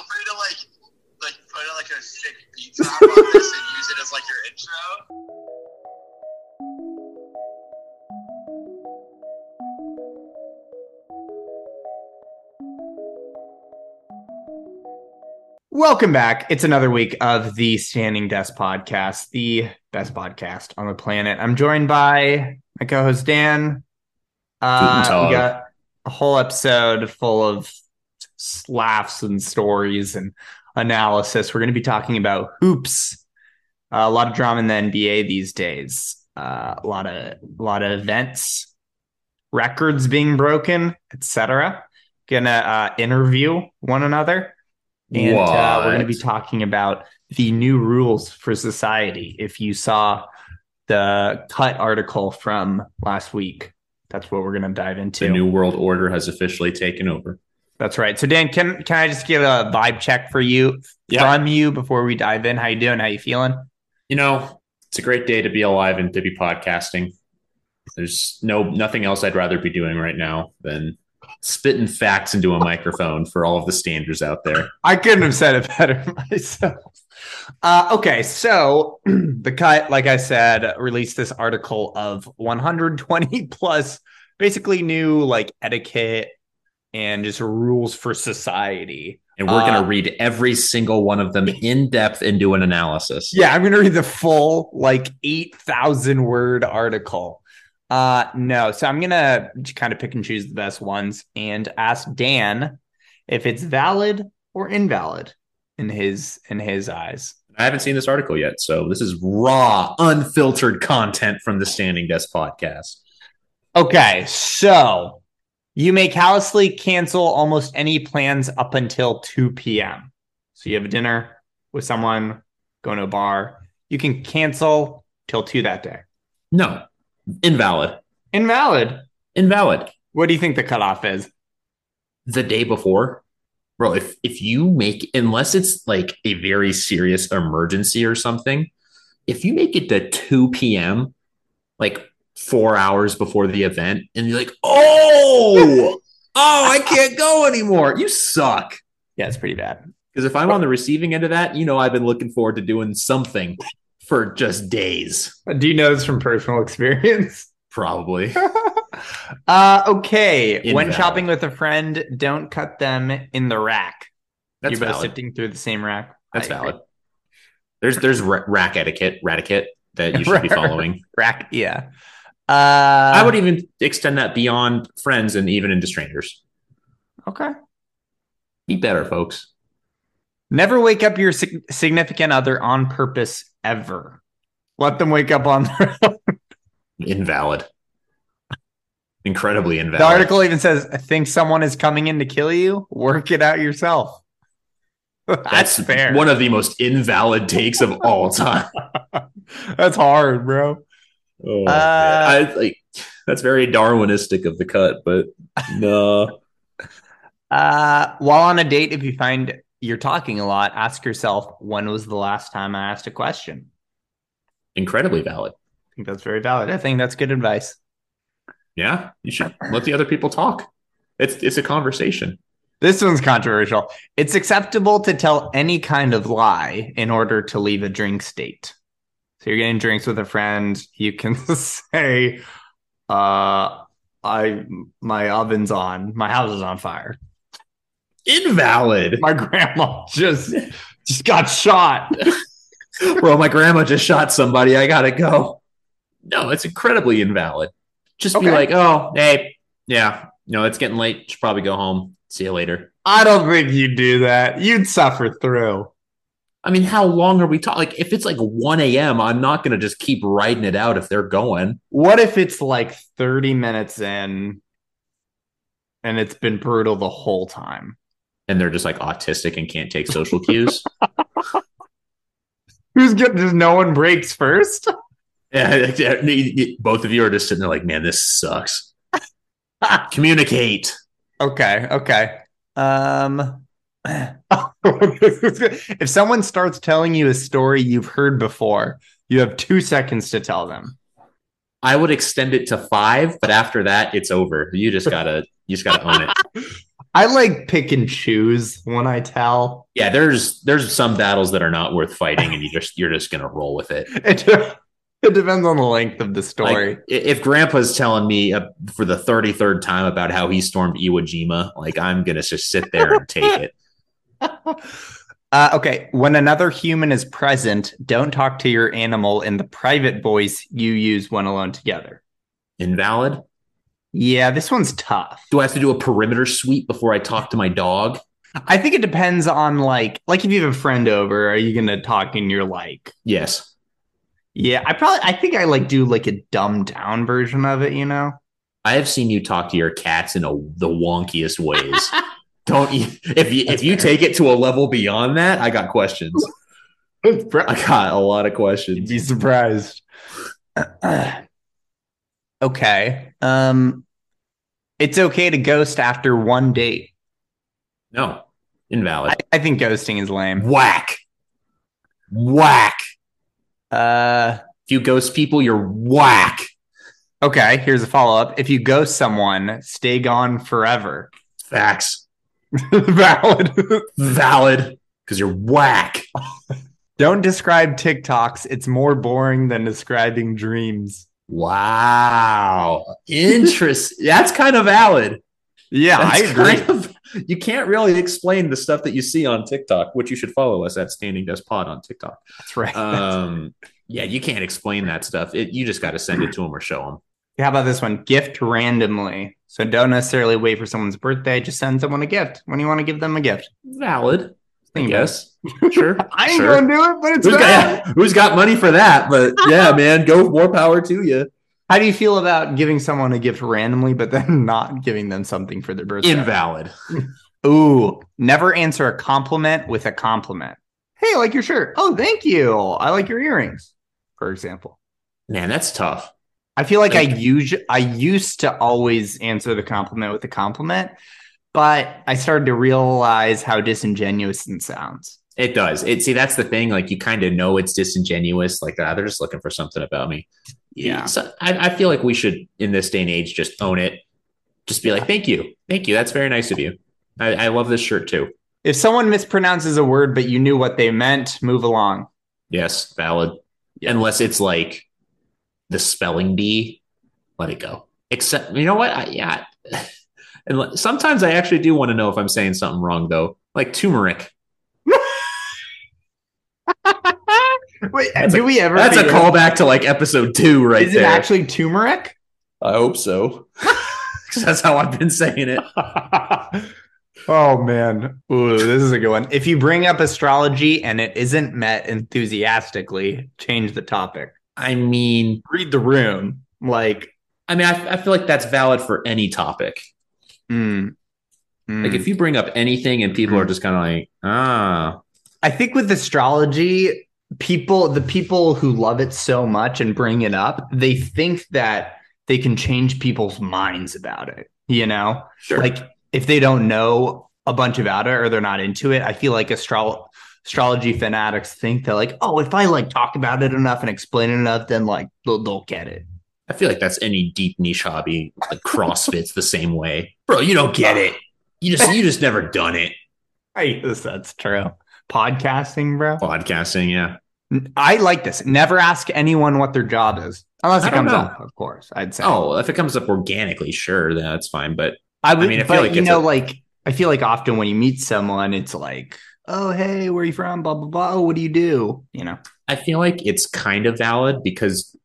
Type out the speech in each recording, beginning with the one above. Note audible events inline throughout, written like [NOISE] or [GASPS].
feel free to like like put in like a sick beat drop on this and use it as like your intro. Welcome back. It's another week of the Standing Desk podcast, the best podcast on the planet. I'm joined by my co-host Dan. Uh, we got a whole episode full of laughs and stories and analysis. We're going to be talking about hoops. Uh, a lot of drama in the NBA these days. Uh, a lot of a lot of events, records being broken, etc. Gonna uh, interview one another. And uh, we're going to be talking about the new rules for society. If you saw the cut article from last week, that's what we're going to dive into. The new world order has officially taken over. That's right. So Dan, can can I just give a vibe check for you Yeah. from you before we dive in? How you doing? How you feeling? You know, it's a great day to be alive and to be podcasting. There's no nothing else I'd rather be doing right now than spitting facts into a microphone for all of the standards out there. I couldn't have said it better [LAUGHS] myself. Uh, okay, so [CLEARS THROAT] the cut, like I said, released this article of 120 [LAUGHS] plus basically new like etiquette and just rules for society. And we're Uh, going to read every single one of them in depth and do an analysis. Yeah, I'm going to read the full like 8,000 word article. Uh no, so I'm going to kind of pick and choose the best ones and ask Dan if it's valid or invalid in his in his eyes. I haven't seen this article yet, so this is raw, unfiltered content from the Standing Desk podcast. Okay, so you may callously cancel almost any plans up until 2 p.m. So you have a dinner with someone, going to a bar, you can cancel till 2 that day. No, invalid. Invalid. Invalid. What do you think the cutoff is? the day before, bro, if if you make unless it's like a very serious emergency or something, if you make it to 2 p.m., like four hours before the event, and you're like, oh, [LAUGHS] oh, I can't go anymore. You suck. Yeah, it's pretty bad. Because if I'm on the receiving end of that, you know I've been looking forward to doing something for just days. Do you know this from personal experience? [LAUGHS] Probably. [LAUGHS] uh okay. When shopping with a friend, don't cut them in the rack. That's You're both valid. sitting through the same rack. That's valid. There's there's ra- rack etiquette, ratiquette that you should be following. Rack, yeah. Uh I would even extend that beyond friends and even into strangers. okay. Be better, folks. Never wake up your sig- significant other on purpose ever. Let them wake up on their own. [LAUGHS] Invalid. Incredibly invalid. The article even says, think someone is coming in to kill you? Work it out yourself. [LAUGHS] That's, fair. One of the most invalid takes of all [LAUGHS] time. That's hard, bro. Oh, Uh, I like that's very Darwinistic of the cut, but [LAUGHS] no. Uh, while on a date, if you find you're talking a lot, ask yourself, when was the last time I asked a question? Incredibly valid. I think that's very valid. I think that's good advice. Yeah, you should let the other people talk. It's it's a conversation. This one's controversial. It's acceptable to tell any kind of lie in order to leave a drink state. So you're getting drinks with a friend, you can [LAUGHS] say, uh, I my oven's on, my house is on fire. Invalid. My grandma just just got shot. [LAUGHS] Bro, my grandma just shot somebody. I gotta go. No, it's incredibly invalid. Just be like, oh, hey, yeah, no, it's getting late. Should probably go home. See you later. I don't think you'd do that. You'd suffer through. I mean, how long are we talking? Like, if it's like 1 a.m., I'm not gonna just keep riding it out if they're going. What if it's like 30 minutes in and it's been brutal the whole time? And they're just like autistic and can't take social cues. [LAUGHS] Who's getting just no one breaks first? [LAUGHS] yeah, both of you are just sitting there like, man, this sucks. [LAUGHS] Communicate. Okay, okay. Um this is good. If someone starts telling you a story you've heard before, you have 2 seconds to tell them. I would extend it to five, but after that, it's over. You just [LAUGHS] gotta, you just gotta own it. I like pick and choose when I tell. Yeah, there's there's some battles that are not worth fighting, and you just you're just gonna roll with it. It, it depends on the length of the story. Like, if Grandpa's telling me uh, for the 33rd time about how he stormed Iwo Jima, like I'm gonna just sit there and take it. [LAUGHS] uh, okay, when another human is present, don't talk to your animal in the private voice you use when alone together. Invalid. Yeah, this one's tough. Do I have to do a perimeter sweep before I talk to my dog? I think it depends on like like if you have a friend over, are you gonna talk in your like Yes. yeah, I probably I think I like do like a dumbed down version of it, you know? I have seen you talk to your cats in a, the wonkiest ways. [LAUGHS] Don't you, if you if you take it to a level beyond that, I got questions. I got a lot of You'd questions. be surprised. [CLEARS THROAT] okay. Um it's okay to ghost after one date. No, invalid. I, I think ghosting is lame. Whack. Whack. Uh If you ghost people, you're whack. okay, here's a follow-up. If you ghost someone, stay gone forever. Facts. [LAUGHS] Valid. Valid. Because you're whack. Don't describe TikToks. It's more boring than describing dreams. Wow. [LAUGHS] Interesting. That's kind of valid. Yeah, I agree. kind of- you can't really explain the stuff that you see on TikTok, which you should follow us at Standing Desk Pod on TikTok. That's right. Um, yeah, you can't explain that stuff. It, you just got to send it to them or show them. How about this one? Gift randomly. So don't necessarily wait for someone's birthday. Just send someone a gift when you want to give them a gift. Valid, I guess. Sure. [LAUGHS] I ain't sure. gonna do it, but it's Who's got, who's got money for that? But yeah, [LAUGHS] man, go more power to you. How do you feel about giving someone a gift randomly, but then [LAUGHS] not giving them something for their birthday? Invalid. Ooh, never answer a compliment with a compliment. Hey, I like your shirt. Oh, thank you. I like your earrings, for example. Man, that's tough. I feel like, I use I used to always answer the compliment with a compliment, but I started to realize how disingenuous it sounds. It does. It see that's the thing. Like you kind of know it's disingenuous. Like ah, they're just looking for something about me. Yeah. So I, I feel like we should, in this day and age, just own it. Just be like, thank you, thank you. That's very nice of you. I, I love this shirt too. If someone mispronounces a word but you knew what they meant, move along. Yes, valid. Unless it's like the spelling bee, let it go. Except, you know what? I, yeah. [LAUGHS] And sometimes I actually do want to know if I'm saying something wrong though. Like turmeric. [LAUGHS] Wait, That's do we ever? That's a callback to like episode two, right Is it there. actually turmeric? I hope so. [LAUGHS] Because that's how I've been saying it. oh man, Ooh, this is a good one. If you bring up astrology and it isn't met enthusiastically, change the topic. I mean, Read the room. Like, I mean, I, I feel like that's valid for any topic. mm, mm. Like if you bring up anything and people are just kind of like, ah, I think with astrology, people, the people who love it so much and bring it up, they think that they can change people's minds about it. You know, sure. like if they don't know a bunch about it or they're not into it, I feel like astro- astrology fanatics think that like, oh, if I like talk about it enough and explain it enough, then like they'll, they'll get it. I feel like that's any deep niche hobby. Like CrossFit's the same way, bro. You don't get it. You just you just never done it. [LAUGHS] I guess that's true. Podcasting, bro. Podcasting, yeah. I like this. Never ask anyone what their job is, unless it comes know. up. Of course, I'd say. Oh, if it comes up organically, sure, then that's fine. But I would. mean, I but feel like you know, a- like I feel like often when you meet someone, it's like, oh, hey, where are you from? Blah blah blah. Oh, what do you do? You know. I feel like it's kind of valid because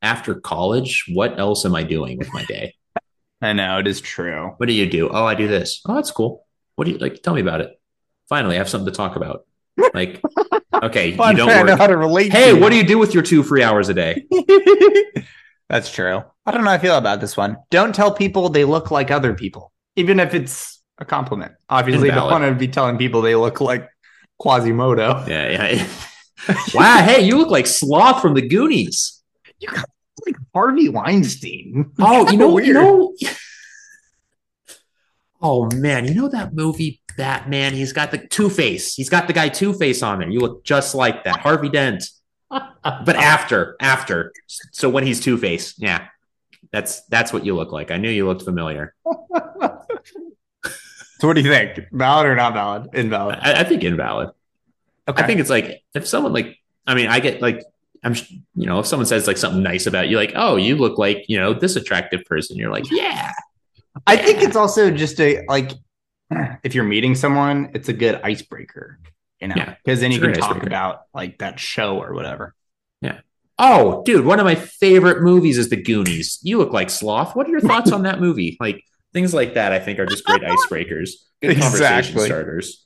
after college, what else am I doing with my day? [LAUGHS] I know it is true. What do you do? Oh, I do this. Oh, that's cool. What do you like? Tell me about it. Finally, I have something to talk about. Like, [LAUGHS] okay, you don't I know how to relate. Hey, to what do you do with your two free hours a day? [LAUGHS] That's true. I don't know how I feel about this one. Don't tell people they look like other people, even if it's a compliment. Obviously, Invalid. don't want to be telling people they look like Quasimodo. Yeah, yeah. [LAUGHS] wow, hey, you look like Sloth from the Goonies. You got like Harvey Weinstein. [LAUGHS] Oh, you know, you know. [LAUGHS] Oh man, you know that movie Batman? He's got the Two Face. He's got the guy Two Face on there. You look just like that, Harvey Dent. But after, after, so when he's Two Face, yeah, that's that's what you look like. I knew you looked familiar. So what do you think? Valid or not valid? Invalid. I, I think invalid. Okay. I think it's like if someone like I mean I get like I'm you know if someone says like something nice about you like oh you look like you know this attractive person you're like yeah I think it's also just a like if you're meeting someone, it's a good icebreaker, you know, Yeah, because then you can talk icebreaker. about like that show or whatever. Yeah. Oh dude one of my favorite movies is The Goonies you look like sloth what are your thoughts [LAUGHS] on that movie like things like that I think are just great icebreakers good conversation starters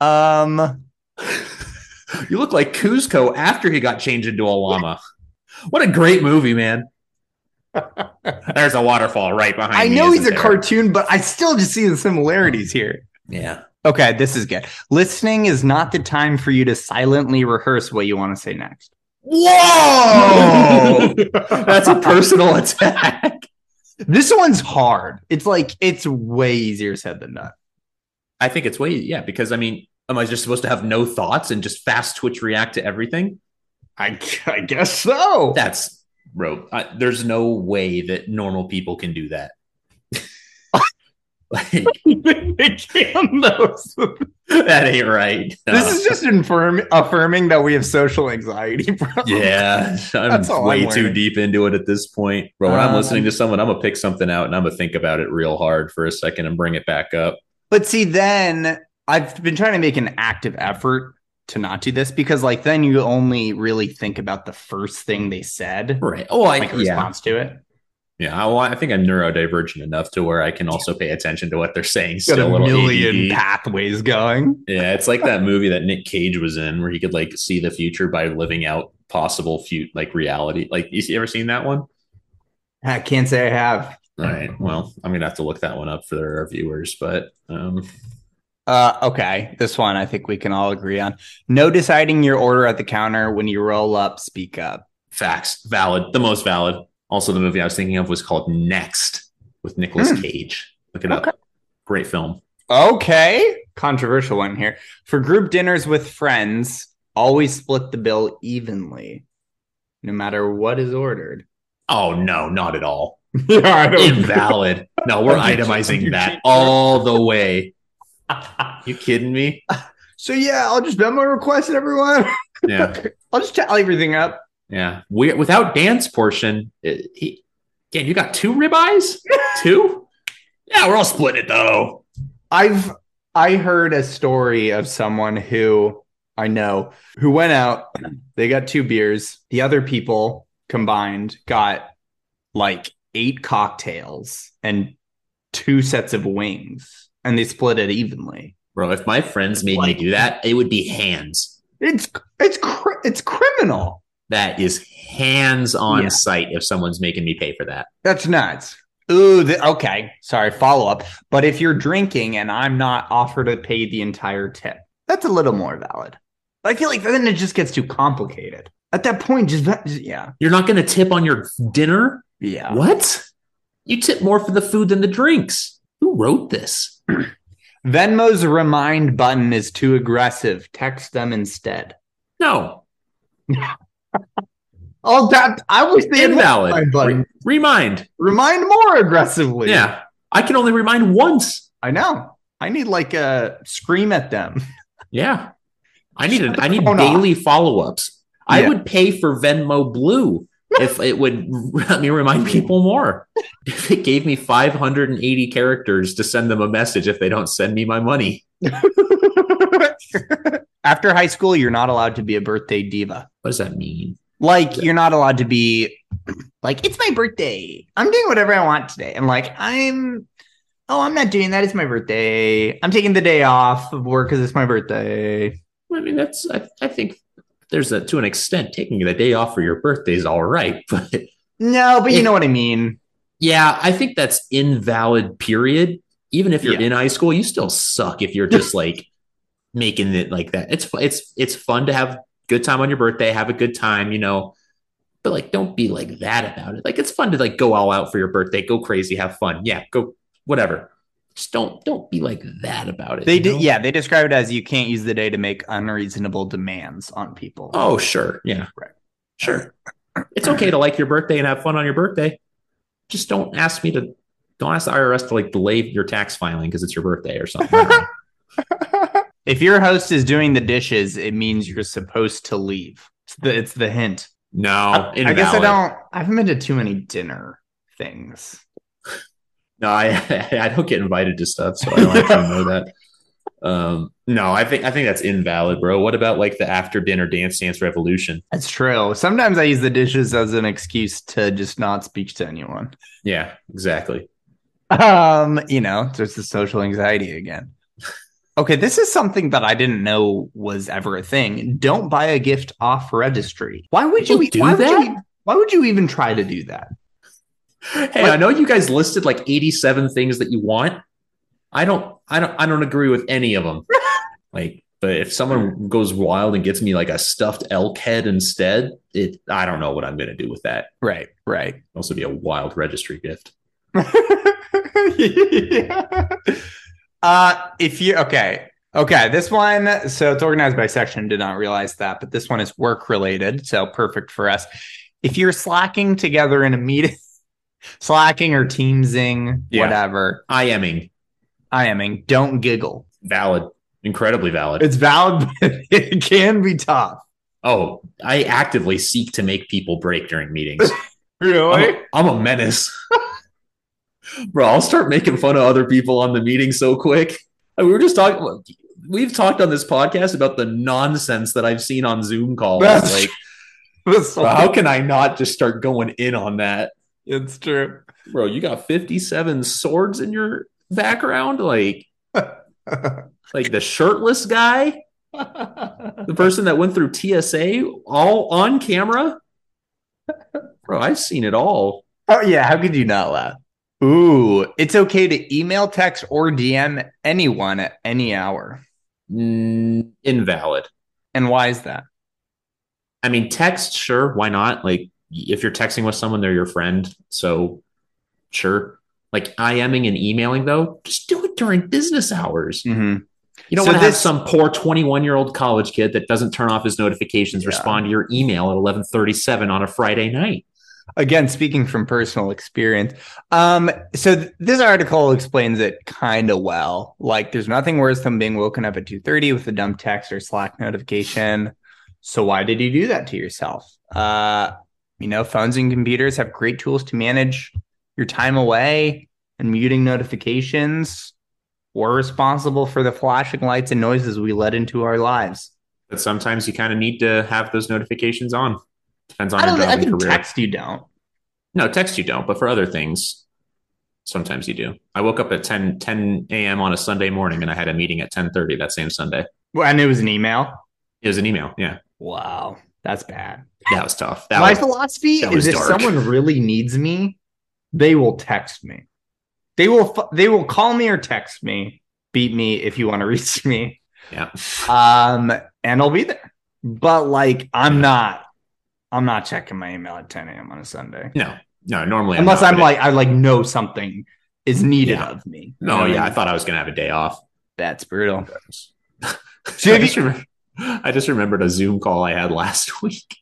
Um, [LAUGHS] you look like Kuzco after he got changed into a llama what a great movie man [LAUGHS] there's a waterfall right behind I me, know he's a there? cartoon, but I still just see the similarities here. yeah Okay, this is good. Listening is not the time for you to silently rehearse what you want to say next. Whoa! [LAUGHS] That's a personal attack. This one's hard. It's like it's way easier said than done. I think it's way, yeah, because I mean, am I just supposed to have no thoughts and just fast twitch react to everything? I, I guess so. That's, bro, I, there's no way that normal people can do that. Like, [LAUGHS] they can those. that ain't right. This is just affirm, affirming that we have social anxiety, bro. yeah, I'm That's way I'm too deep into it at this point. Bro, when I'm Um, listening to someone, I'm gonna pick something out and I'm gonna think about it real hard for a second and bring it back up. But see, then I've been trying to make an active effort to not do this because, like, then you only really think about the first thing they said, Right. Oh, I, like a yeah. response to it. Yeah, I, well, I think I'm neurodivergent enough to where I can also pay attention to what they're saying. Got Still a million ADD. pathways going. Yeah, it's like that movie that Nick Cage was in, where he could like see the future by living out possible fut like reality. Like, you ever seen that one? I can't say I have. All right. Well, I'm gonna have to look that one up for our viewers, but um, Uh, okay, this one I think we can all agree on. No deciding your order at the counter when you roll up. Speak up. facts, valid, the most valid. Also, the movie I was thinking of was called Next with Nicolas Hmm. Cage. Look it Okay. up. Great film. Okay, controversial one here. For group dinners with friends, always split the bill evenly, no matter what is ordered. Oh no, not at all. [LAUGHS] yeah, Invalid. No, we're itemizing that all the way. [LAUGHS] You kidding me? So yeah, I'll just Venmo request everyone. Yeah. [LAUGHS] I'll just tally everything up. Yeah. We, without dance portion, it, he, again, you got two ribeyes? [LAUGHS] two? Yeah, we're all splitting it though. I've I heard a story of someone who I know who went out. [CLEARS THROAT] They got two beers. The other people combined got like eight cocktails and two sets of wings, and they split it evenly. Bro, if my friends made me do that, it would be hands. It's it's cr- it's criminal. That is hands on Yeah. site if someone's making me pay for that. That's nuts. Ooh, the, okay. Sorry, follow up. But if you're drinking and I'm not offered to pay the entire tip, that's a little more valid. I feel like then it just gets too complicated. At that point, just, just yeah, You're not going to tip on your dinner? yeah. What? You tip more for the food than the drinks. Who wrote this? [CLEARS THROAT] Venmo's remind button is too aggressive. Text them instead. No. [LAUGHS] Oh, that I was had Invalid. remind button. Remind. Remind more aggressively. Yeah. I can only remind once. I know. I need like a scream at them. [LAUGHS] Yeah. I need an, I need daily follow-ups. I would pay for Venmo Blue if it would [LAUGHS] let me remind people more. If it gave me 580 characters to send them a message if they don't send me my money. [LAUGHS] After high school, you're not allowed to be a birthday diva. What does that mean? Like you're not allowed to be like it's my birthday. I'm doing whatever I want today. And like I'm oh, I'm not doing that. It's my birthday. I'm taking the day off of work because it's my birthday. I mean, that's I, I think there's a to an extent taking the day off for your birthday is all right, [LAUGHS] but No, but you If- know what I mean. yeah, I think that's invalid. Period. Even if you're Yeah. in high school, you still suck if you're just [LAUGHS] like making it like that. It's it's it's fun to have good time on your birthday, have a good time, you know. But like, don't be like that about it. Like, it's fun to like go all out for your birthday, go crazy, have fun. Yeah, go whatever. Just don't don't be like that about it. They did know? yeah, they describe it as you can't use the day to make unreasonable demands on people. Oh, sure. Yeah. Right. Sure. It's okay to like your birthday and have fun on your birthday. Just don't ask me to don't ask the IRS to like delay your tax filing because it's your birthday or something. [LAUGHS] I don't know. If your host is doing the dishes, it means you're supposed to leave. It's the, it's the hint. no, I, I guess I don't. I haven't been to too many dinner things. No, I [LAUGHS] I don't get invited to stuff, so I don't actually know [LAUGHS] that. Um, no, I think I think that's invalid, bro. What about like the after dinner dance dance revolution? That's true. Sometimes I use the dishes as an excuse to just not speak to anyone. Yeah, exactly. Um, you know, there's the social anxiety again. Okay, this is something that I didn't know was ever a thing. Don't buy a gift off registry. Why would you do why would that? you why would you even try to do that? Hey, I know you guys listed like 87 things that you want. I don't I don't I don't agree with any of them. [LAUGHS] like, but if someone goes wild and gets me like a stuffed elk head instead, it I don't know what I'm gonna do with that. Right, right. Also be a wild registry gift. [LAUGHS] yeah. Uh if you okay. Okay, this one so it's organized by section, did not realize that, but this one is work related, so perfect for us. If you're slacking together in a meeting, [LAUGHS] slacking or teamsing, Yeah. whatever, IMing. IMing, don't giggle. Valid. Incredibly valid. It's valid, [LAUGHS] but it can be tough. Oh, I actively seek to make people break during meetings. [LAUGHS] Really? I'm a, I'm a menace. Bro, I'll start making fun of other people on the meeting so quick. We were just talking, we've talked on this podcast about the nonsense that I've seen on Zoom calls. That's like, [LAUGHS] That's bro, how can I not just start going in on that? it's true. Bro, you got 57 swords in your background? Like, [LAUGHS] like the shirtless guy? The person that went through TSA all on camera? Bro, I've seen it all. Oh yeah, how could you not laugh? Ooh, it's okay to email, text, or DM anyone at any hour. Mm, invalid. And why is that? I mean, text, sure, why not? Like, if you're texting with someone, they're your friend, so sure. Like IMing and emailing, though, just do it during business hours. Mm-hmm. You don't So want to have some poor 21 year old college kid that doesn't turn off his notifications Yeah. respond to your email at 11:37 on a Friday night. Again, speaking from personal experience, um, so th- this article explains it kind of well. Like, there's nothing worse than being woken up at two thirty with a dumb text or Slack notification. So why did you do that to yourself? Uh, you know, phones and computers have great tools to manage your time away and muting notifications. We're responsible for the flashing lights and noises we let into our lives. But sometimes you kind of need to have those notifications on. Depends on I your job I and think career. text you don't. No, text you don't, but for other things, sometimes you do. I woke up at 10, 10 a.m. on a Sunday morning and I had a meeting at 10:30 that same Sunday. Well, and it was an email. It was an email. Yeah. Wow, that's bad. That was tough. That My was, philosophy that is if dark. someone really needs me, they will text me. They will they will call me or text me, beat me if you want to [LAUGHS] reach me. yeah. Um, and I'll be there. But like, I'm not. I'm not checking my email at 10 a.m. on a Sunday No, no, normally unless not, I'm but it- like I like know something is needed Yeah. of me. no, yeah, I I thought I was going to have a day off. that's brutal. [LAUGHS] I So just, remember, I just remembered a Zoom call I had last [LAUGHS] week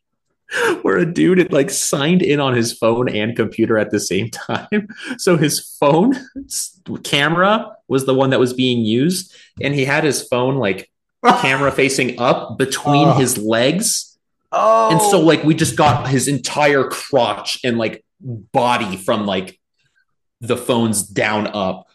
where a dude had like signed in on his phone and computer at the same time. [LAUGHS] So his phone camera was the one that was being used, and he had his phone like camera facing up between Oh. his legs. Oh, And so oh. like we just got his entire crotch and like body from like the phones down up.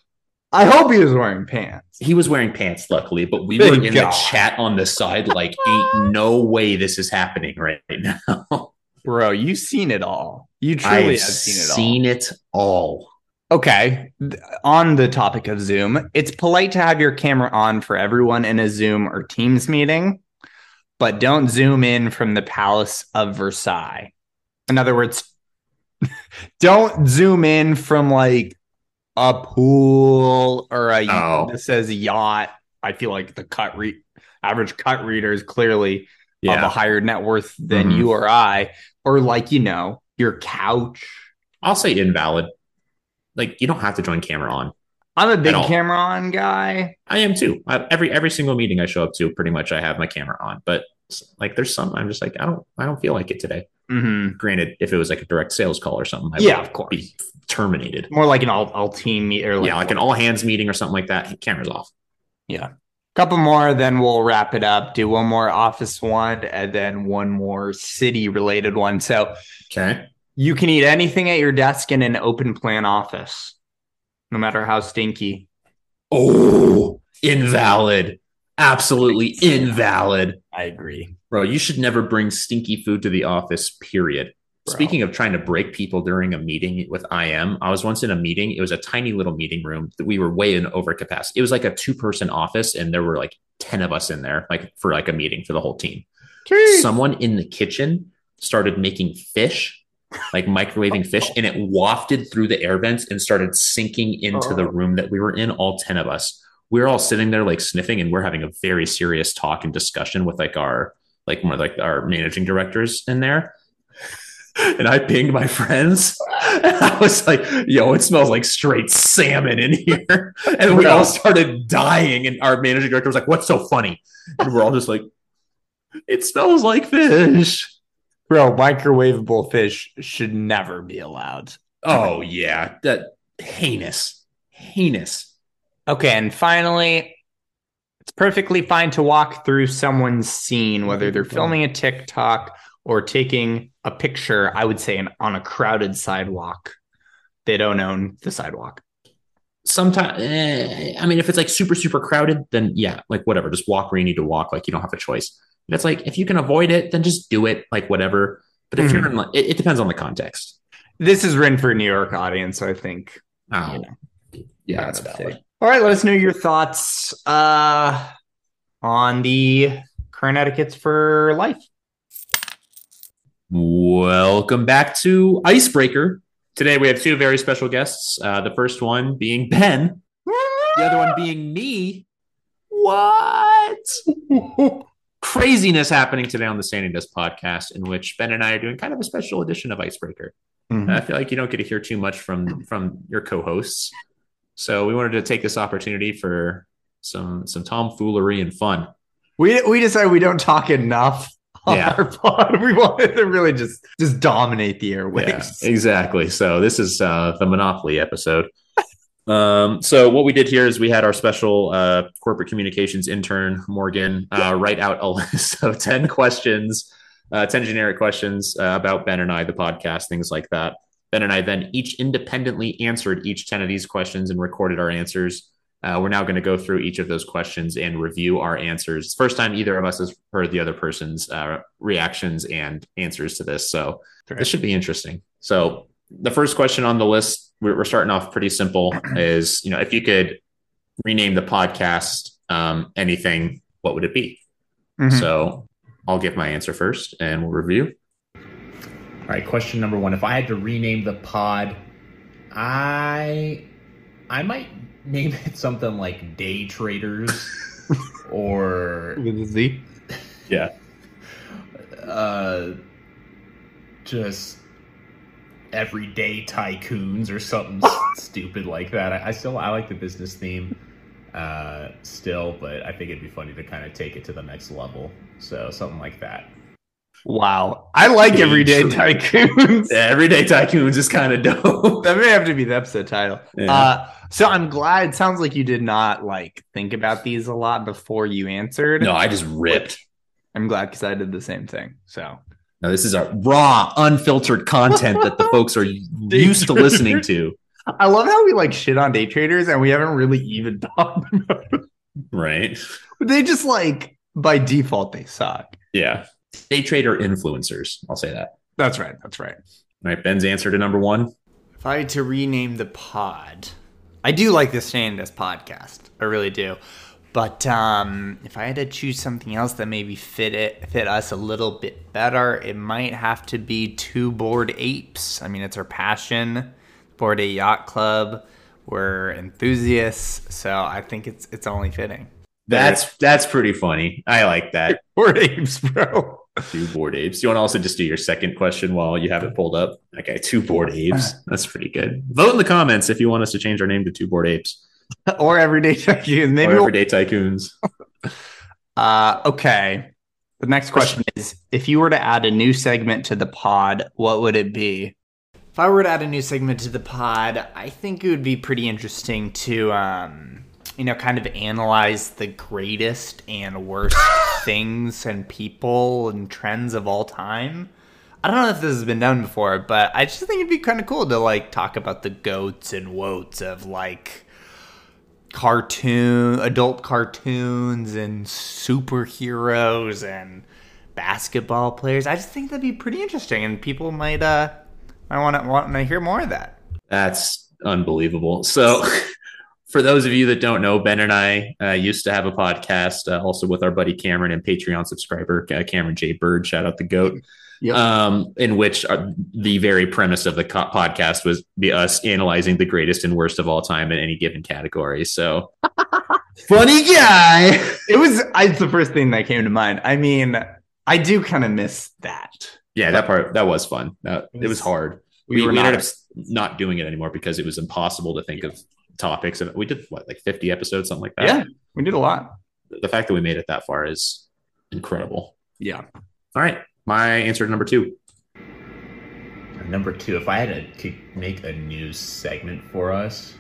I hope he was wearing pants. He was wearing pants, luckily, but we Thank were in God. the chat on the side, like, ain't [LAUGHS] no way this is happening right now. [LAUGHS] Bro, you've seen it all. You truly I've have seen it all. seen it all. Okay. On the topic of Zoom, it's polite to have your camera on for everyone in a Zoom or Teams meeting, but don't zoom in from the Palace of Versailles. In other words, [LAUGHS] don't zoom in from like a pool or a Oh. that says yacht. I feel like the cut read average cut reader is clearly of a higher net worth than Mhm. you or I, or like, you know, your couch. I'll say invalid. Like, you don't have to join camera on. I'm a big camera on guy. I am too. I, every every single meeting I show up to, pretty much I have my camera on. But like, there's some I'm just like, I don't I don't feel like it today. Mhm. Granted, if it was like a direct sales call or something, I Yeah, would of course. be terminated. More like an all all team meet or like, yeah, like an all hands meeting or something like that. Cameras off. yeah. Couple more, then we'll wrap it up. Do one more office one, and then one more city related one. So Okay. you can eat anything at your desk in an open plan office, no matter how stinky. Oh, invalid. Absolutely invalid. I agree. Bro, you should never bring stinky food to the office, period. Bro. Speaking of trying to break people during a meeting with IM, I was once in a meeting. It was a tiny little meeting room that we were way in over capacity. It was like a two person office, and there were like 10 of us in there, like for like a meeting for the whole team. Someone in the kitchen started making fish, like microwaving fish, and it wafted through the air vents and started sinking into the Oh. room that we were in, all 10 of us. We were all sitting there like sniffing, and we're having a very serious talk and discussion with like our like more like our managing directors in there. And I pinged my friends. And [LAUGHS] I was like, yo, it smells like straight salmon in here. [LAUGHS] And we all started dying. And our managing director was like, what's so funny? And we're all just like, it smells like fish. Bro, microwavable fish should never be allowed. Oh yeah, that heinous, heinous. Okay, and finally, it's perfectly fine to walk through someone's scene, whether they're filming a TikTok or taking a picture, I would say, an, on a crowded sidewalk. They don't own the sidewalk. Sometimes, eh, I mean, if it's like super, super crowded, then yeah, like whatever, just walk where you need to walk. Like you don't have a choice. If it's like if you can avoid it, then just do it. Like whatever. But if you're in, like, it, it depends on the context. This is written for a New York audience, so I think. Oh, You know. yeah, that's That's valid. All right, let us know your thoughts uh, on the current etiquettes for life. Welcome back to Icebreaker. Today we have two very special guests. Uh, the first one being Ben, the other one being me. What? [LAUGHS] Craziness happening today on the Standing Desk podcast, in which Ben and I are doing kind of a special edition of Icebreaker. Mhm. I feel like you don't get to hear too much from from your co-hosts, so we wanted to take this opportunity for some some tomfoolery and fun. We we decided we don't talk enough on Yeah. our pod. [LAUGHS] We wanted to really just just dominate the airwaves. Yeah, exactly. So this is uh, the Monopoly episode. Um, so what we did here is we had our special uh, corporate communications intern Morgan uh, write out a [LAUGHS] list of ten questions, uh, ten generic questions uh, about Ben and I, the podcast, things like that. Ben and I then each independently answered each ten of these questions and recorded our answers. Uh, we're now going to go through each of those questions and review our answers. First time either of us has heard the other person's uh, reactions and answers to this, so this should be interesting. So the first question on the list, we're, we're starting off pretty simple. Is you know if you could rename the podcast um, anything, what would it be? Mhm. So I'll give my answer first, and we'll review. All right, question number one: If I had to rename the pod, I I might name it [LAUGHS] something like Day Traders [LAUGHS] or With a Z. yeah, [LAUGHS] uh, just everyday tycoons or something [LAUGHS] stupid like that. I, I still I like the business theme uh, still, but I think it'd be funny to kind of take it to the next level. So something like that. Wow. I like Day Everyday Trade. Tycoons. Everyday Tycoons is kind of dope. That may have to be the episode title. Yeah. Uh, so I'm glad. It sounds like you did not like think about these a lot before you answered. no, I just ripped. I'm glad because I did the same thing. So No, this is a raw, unfiltered content that the [LAUGHS] folks are used to listening to. I love how we like shit on day traders and we haven't really even talked about [LAUGHS] it. Right. They just like by default they suck. Yeah. Day trader influencers. I'll say that. That's right. That's right. All right. Ben's answer to number one. If I had to rename the pod, I do like this name, this podcast. I really do. But um, if I had to choose something else that maybe fit it, fit us a little bit better, it might have to be Two Bored Apes. I mean, it's our passion. Bored Ape Yacht Club. We're enthusiasts, so I think it's it's only fitting. That's that's pretty funny. I like that. [LAUGHS] Bored Apes, bro. Two bored apes. You want to also just do your second question while you have it pulled up? Okay, two bored apes. [LAUGHS] That's pretty good. Vote in the comments if you want us to change our name to two bored apes [LAUGHS] or Everyday tycoons. Maybe or we'll everyday tycoons. [LAUGHS] Uh, okay. The next question is: if you were to add a new segment to the pod, what would it be? If I were to add a new segment to the pod, I think it would be pretty interesting to, um, you know, kind of analyze the greatest and worst [LAUGHS] things and people and trends of all time. I don't know if this has been done before, but I just think it'd be kind of cool to like talk about the goats and woats of like cartoon, adult cartoons and superheroes and basketball players. I just think that'd be pretty interesting, and people might uh might want to want to hear more of that. That's unbelievable. So, [LAUGHS] for those of you that don't know, Ben and I uh, used to have a podcast, uh, also with our buddy Cameron and Patreon subscriber uh, Cameron J. Bird. Shout out the goat. Yep. Um, in which uh, the very premise of the co- podcast was be us analyzing the greatest and worst of all time in any given category. So, [LAUGHS] funny guy. It was I, it's the first thing that came to mind. I mean, I do kind of miss that. Yeah, that part that was fun. That, it was hard. We, We, were we not. ended up not doing it anymore because it was impossible to think of topics. And we did what like fifty episodes, something like that. yeah, we did a lot. the fact that we made it that far is incredible. Yeah. All right, my answer to number two. Number two, if I had to to make a news segment for us,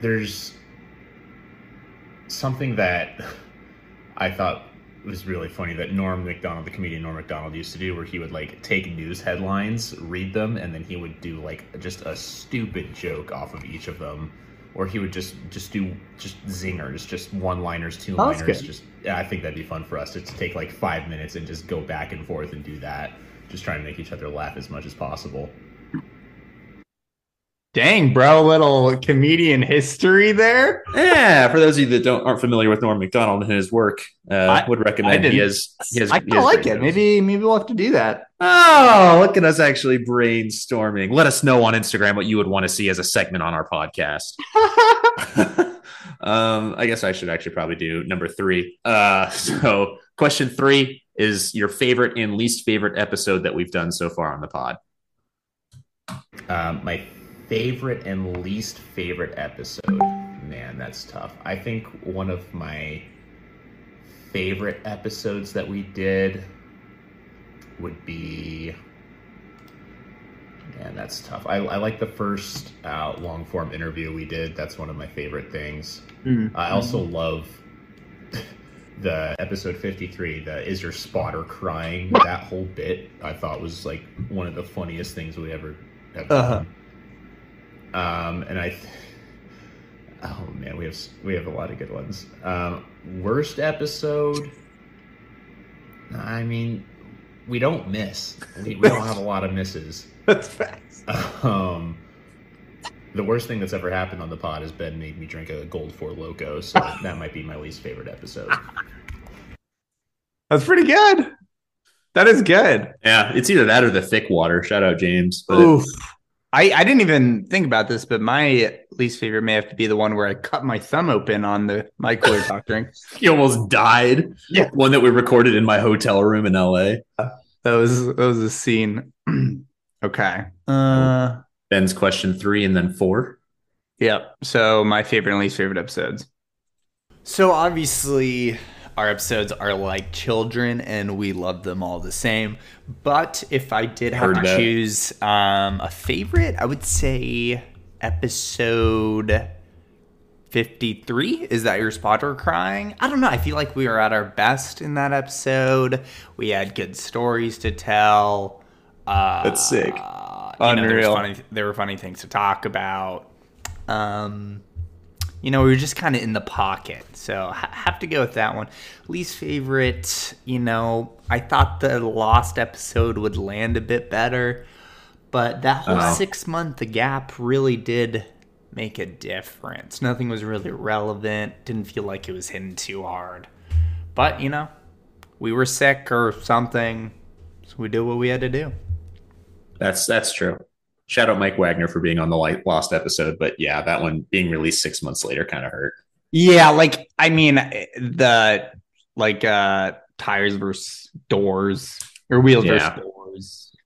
there's something that I thought was really funny that Norm Macdonald, the comedian Norm Macdonald, used to do, where he would like take news headlines, read them, and then he would do like just a stupid joke off of each of them, or he would just just do just zingers, just one liners, two liners. good. Just I think that'd be fun for us to, to take like five minutes and just go back and forth and do that. Just trying to make each other laugh as much as possible. Dang, bro, little comedian history there. Yeah, for those of you that don't aren't familiar with Norm Macdonald and his work, uh, I- would I recommend. didn't. He has, he has, I he has like it. jokes. Maybe maybe we'll have to do that. Oh, look at us actually brainstorming. Let us know on Instagram what you would want to see as a segment on our podcast. [LAUGHS] [LAUGHS] um, I guess I should actually probably do number three. Uh, so, question three is your favorite and least favorite episode that we've done so far on the pod. Um, my favorite and least favorite episode. Man, that's tough. I think one of my favorite episodes that we did would be. Man, that's tough. I, I like the first uh, long form interview we did. That's one of my favorite things. I also love [LAUGHS] the episode 53, the Is Your Spotter Crying? That whole bit I thought was like one of the funniest things we ever have Uh-huh. done. Um, and I, th- oh man, we have we have a lot of good ones. Um, worst episode. I mean, we don't miss. We, we don't have a lot of misses. [LAUGHS] That's facts. Um, the worst thing that's ever happened on the pod has been made me drink a Gold Four Loco, so [LAUGHS] that might be my least favorite episode. That's pretty good. That is good. Yeah, it's either that or the thick water. Shout out James. But Oof. I, I didn't even think about this, but my least favorite may have to be the one where I cut my thumb open on the my cooler talk drink. he almost died. Yeah. one that we recorded in my hotel room in LA. That was that was a scene. [CLEARS THROAT] okay. Uh Ben's question three and then four. Yep. So my favorite and least favorite episodes. So obviously our episodes are like children and we love them all the same. But if I did have Heard to that. choose um, a favorite, I would say episode 53. Is that your spotter crying? I don't know. I feel like we were at our best in that episode. We had good stories to tell. Uh, That's sick. you know, there, Unreal. Funny, there were funny things to talk about. Um, you know, we were just kind of in the pocket. So ha- have to go with that one. Least favorite, you know, I thought the Lost episode would land a bit better, but that whole Oh. six month gap really did make a difference. Nothing was really relevant. Didn't feel like it was hitting too hard. But, you know, we were sick or something. So we did what we had to do. That's that's true. Shout out Mike Wagner for being on the light lost episode, but yeah, that one being released six months later kind of hurt. Yeah, like I mean the like uh tires versus doors or wheels Yeah. versus doors.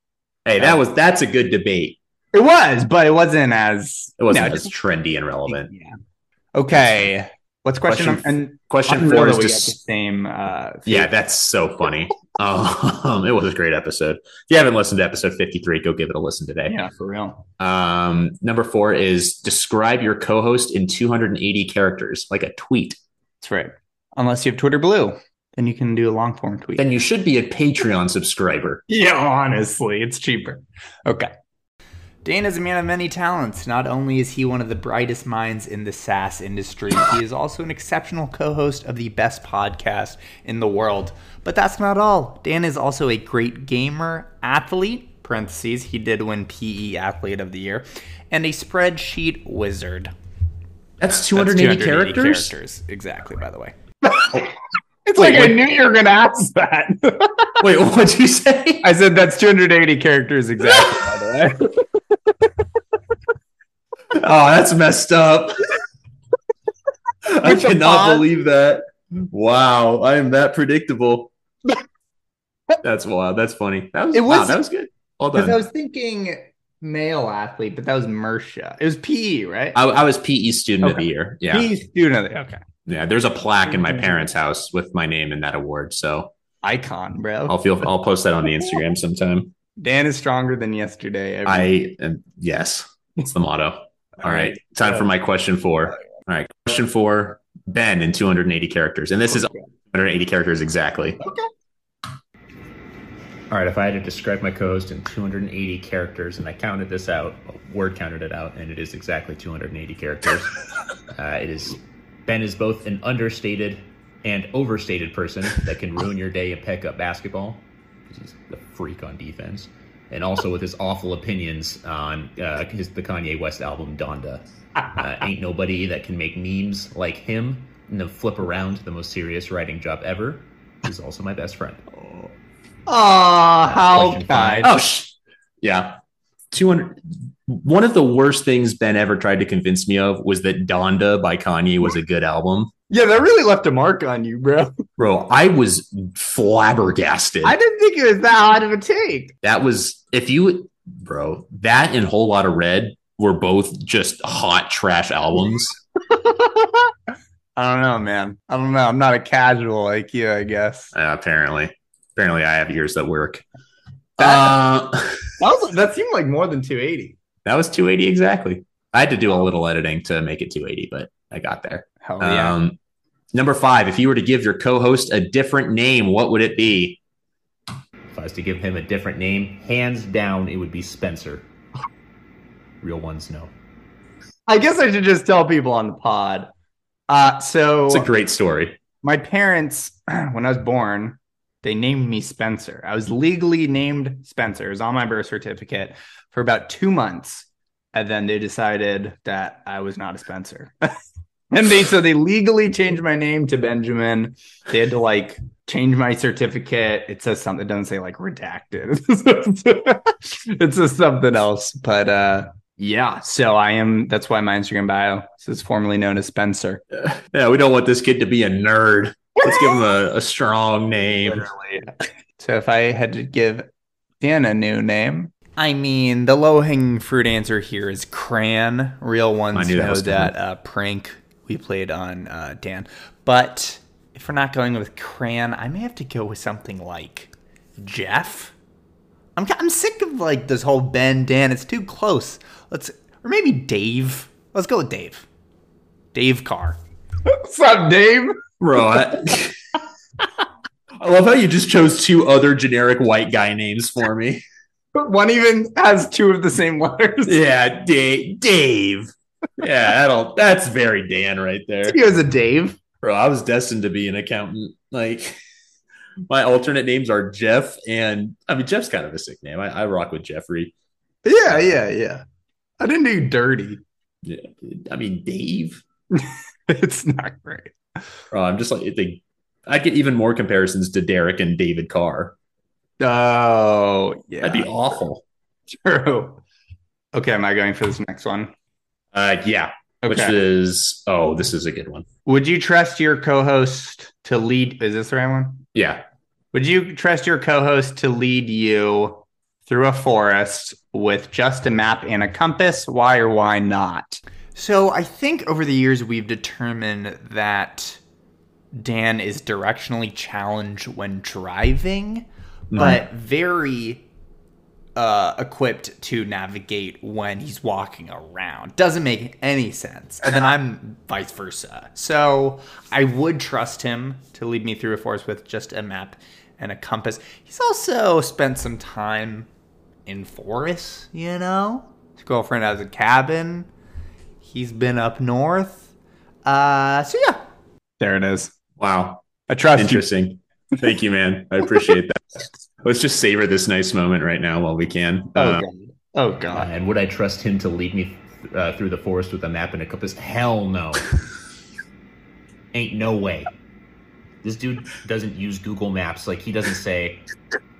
Hey, that was that's a good debate. It was, but it wasn't as It wasn't no, as trendy and relevant. Yeah. Okay. What's question, Question and Question four is just the same. Uh, Yeah, that's so funny. um, [LAUGHS] it was a great episode. If you haven't listened to episode 53, go give it a listen today. yeah, for real. Um, number four is describe your co host in 280 characters, like a tweet. That's right. Unless you have Twitter Blue, then you can do a long form tweet. Then you should be a Patreon subscriber. [LAUGHS] Yeah, honestly, it's cheaper. Okay. Dan is a man of many talents. Not only is he one of the brightest minds in the SaaS industry, he is also an exceptional co host of the best podcast in the world. But that's not all. Dan is also a great gamer, athlete, parentheses, he did win PE Athlete of the Year, and a spreadsheet wizard. That's That's 280, characters? characters. Exactly, by the way. It's like I knew you were going to ask that. Wait, what'd you say? I said that's 280 characters exactly, by the way. [LAUGHS] Oh, that's messed up. I cannot believe that. Wow, I am that predictable. [LAUGHS] That's wild. That's funny. That was, It wow, was- that was good. Well Because done. I was thinking male athlete, but that was Mersha. It was PE, right? I, I was PE student of the year. Yeah. PE student. of the- year. Okay. Yeah. There's a plaque in my parents' house with my name in that award. So Icon, bro. I'll feel I'll post that on the Instagram sometime. Dan is stronger than yesterday. every- I am yes, it's the motto. [LAUGHS] All right. Time for my question four. All right. Question four. Ben in 280 characters. And this is 280 characters exactly. Okay. All right, if I had to describe my co-host in 280 characters, and I counted this out, word counted it out, and it is exactly 280 characters. [LAUGHS] uh, it is Ben is both an understated and overstated person that can ruin your day and pick up basketball because he's a freak on defense, and also with his awful opinions on uh, his the Kanye West album Donda. Uh, ain't nobody that can make memes like him and then flip around the most serious writing job ever. He's also my best friend. Aw, how Question kind. Oh, sh- yeah. 200. One of the worst things Ben ever tried to convince me of was that Donda by Kanye was a good album. Yeah, that really left a mark on you, bro. [LAUGHS] Bro, I was flabbergasted. I didn't think it was that hard of a take. that was, if you, bro, that and Whole Lot of Red were both just hot trash albums. [LAUGHS] I don't know, man. I don't know. I'm not a casual like you, I guess. Uh, apparently. Apparently, I have ears that work. That- Uh, [LAUGHS] That, was, that seemed like more than 280. that was 280 exactly. I had to do a little editing to make it 280, but I got there. Hell yeah. Um, number five, if you were to give your co-host a different name, what would it be? If I was to give him a different name, hands down, it would be Spencer. Real ones know. I guess I should just tell people on the pod. Uh, so It's a great story. my parents, [CLEARS THROAT] when I was born, they named me Spencer. I was legally named Spencer. It was on my birth certificate for about two months. And then they decided that I was not a Spencer. [LAUGHS] and they so they legally changed my name to Benjamin. They had to like change my certificate. It says something, it doesn't say like redacted. [LAUGHS] it says something else. But uh yeah, so I am that's why my Instagram bio says formerly known as Spencer. [LAUGHS] Yeah, we don't want this kid to be a nerd. Let's give him a, a strong name. Literally. So if I had to give Dan a new name, I mean the low hanging fruit answer here is Cran. Real ones knew that know that uh, prank we played on uh, Dan. But if we're not going with Cran, I may have to go with something like Jeff. I'm I'm sick of like this whole Ben Dan. It's too close. Let's or maybe Dave. Let's go with Dave. Dave Carr. What's up, Dave? Bro, I, [LAUGHS] I love how you just chose two other generic white guy names for me. [LAUGHS] One even has two of the same letters. Yeah, Dave. Dave. Yeah, that'll that's very Dan right there. He was a Dave. Bro, I was destined to be an accountant. Like my alternate names are Jeff and I mean Jeff's kind of a sick name. I, I rock with Jeffrey. Yeah, yeah, yeah. I didn't do dirty. Yeah, I mean Dave. [LAUGHS] It's not great. Bro, I'm just like they, I get even more comparisons to Derek and David Carr. Oh, yeah. That'd be awful. true. Okay, am I going for this next one? Uh, yeah, which is oh, this is a good one. Would you trust your co-host to lead? Is this the right one? Yeah, Would you trust your co-host to lead you through a forest with just a map and a compass? Why or why not? So I think over the years we've determined that Dan is directionally challenged when driving, but very uh, equipped to navigate when he's walking around. Doesn't make any sense. And then I'm vice versa. So I would trust him to lead me through a forest with just a map and a compass. He's also spent some time in forests, you know? His girlfriend has a cabin. He's been up north. Uh, so yeah, there it is. Wow. I trust you. Interesting. Thank you, man. I appreciate that. [LAUGHS] Let's just savor this nice moment right now while we can. Oh Uh, god. Oh god. and would I trust him to lead me uh, through the forest with a map and a compass? Hell no. [LAUGHS] Ain't no way. This dude doesn't use Google Maps. Like he doesn't say,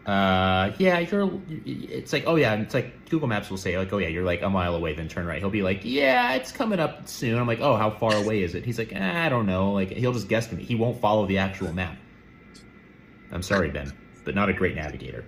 uh, "Yeah, you're." It's like, oh yeah, it's like Google Maps will say, like, oh yeah, you're like a mile away, then turn right. He'll be like, yeah, it's coming up soon. I'm like, oh, how far away is it? He's like, eh, I don't know. Like he'll just guess to me. He won't follow the actual map. I'm sorry, Ben, but not a great navigator.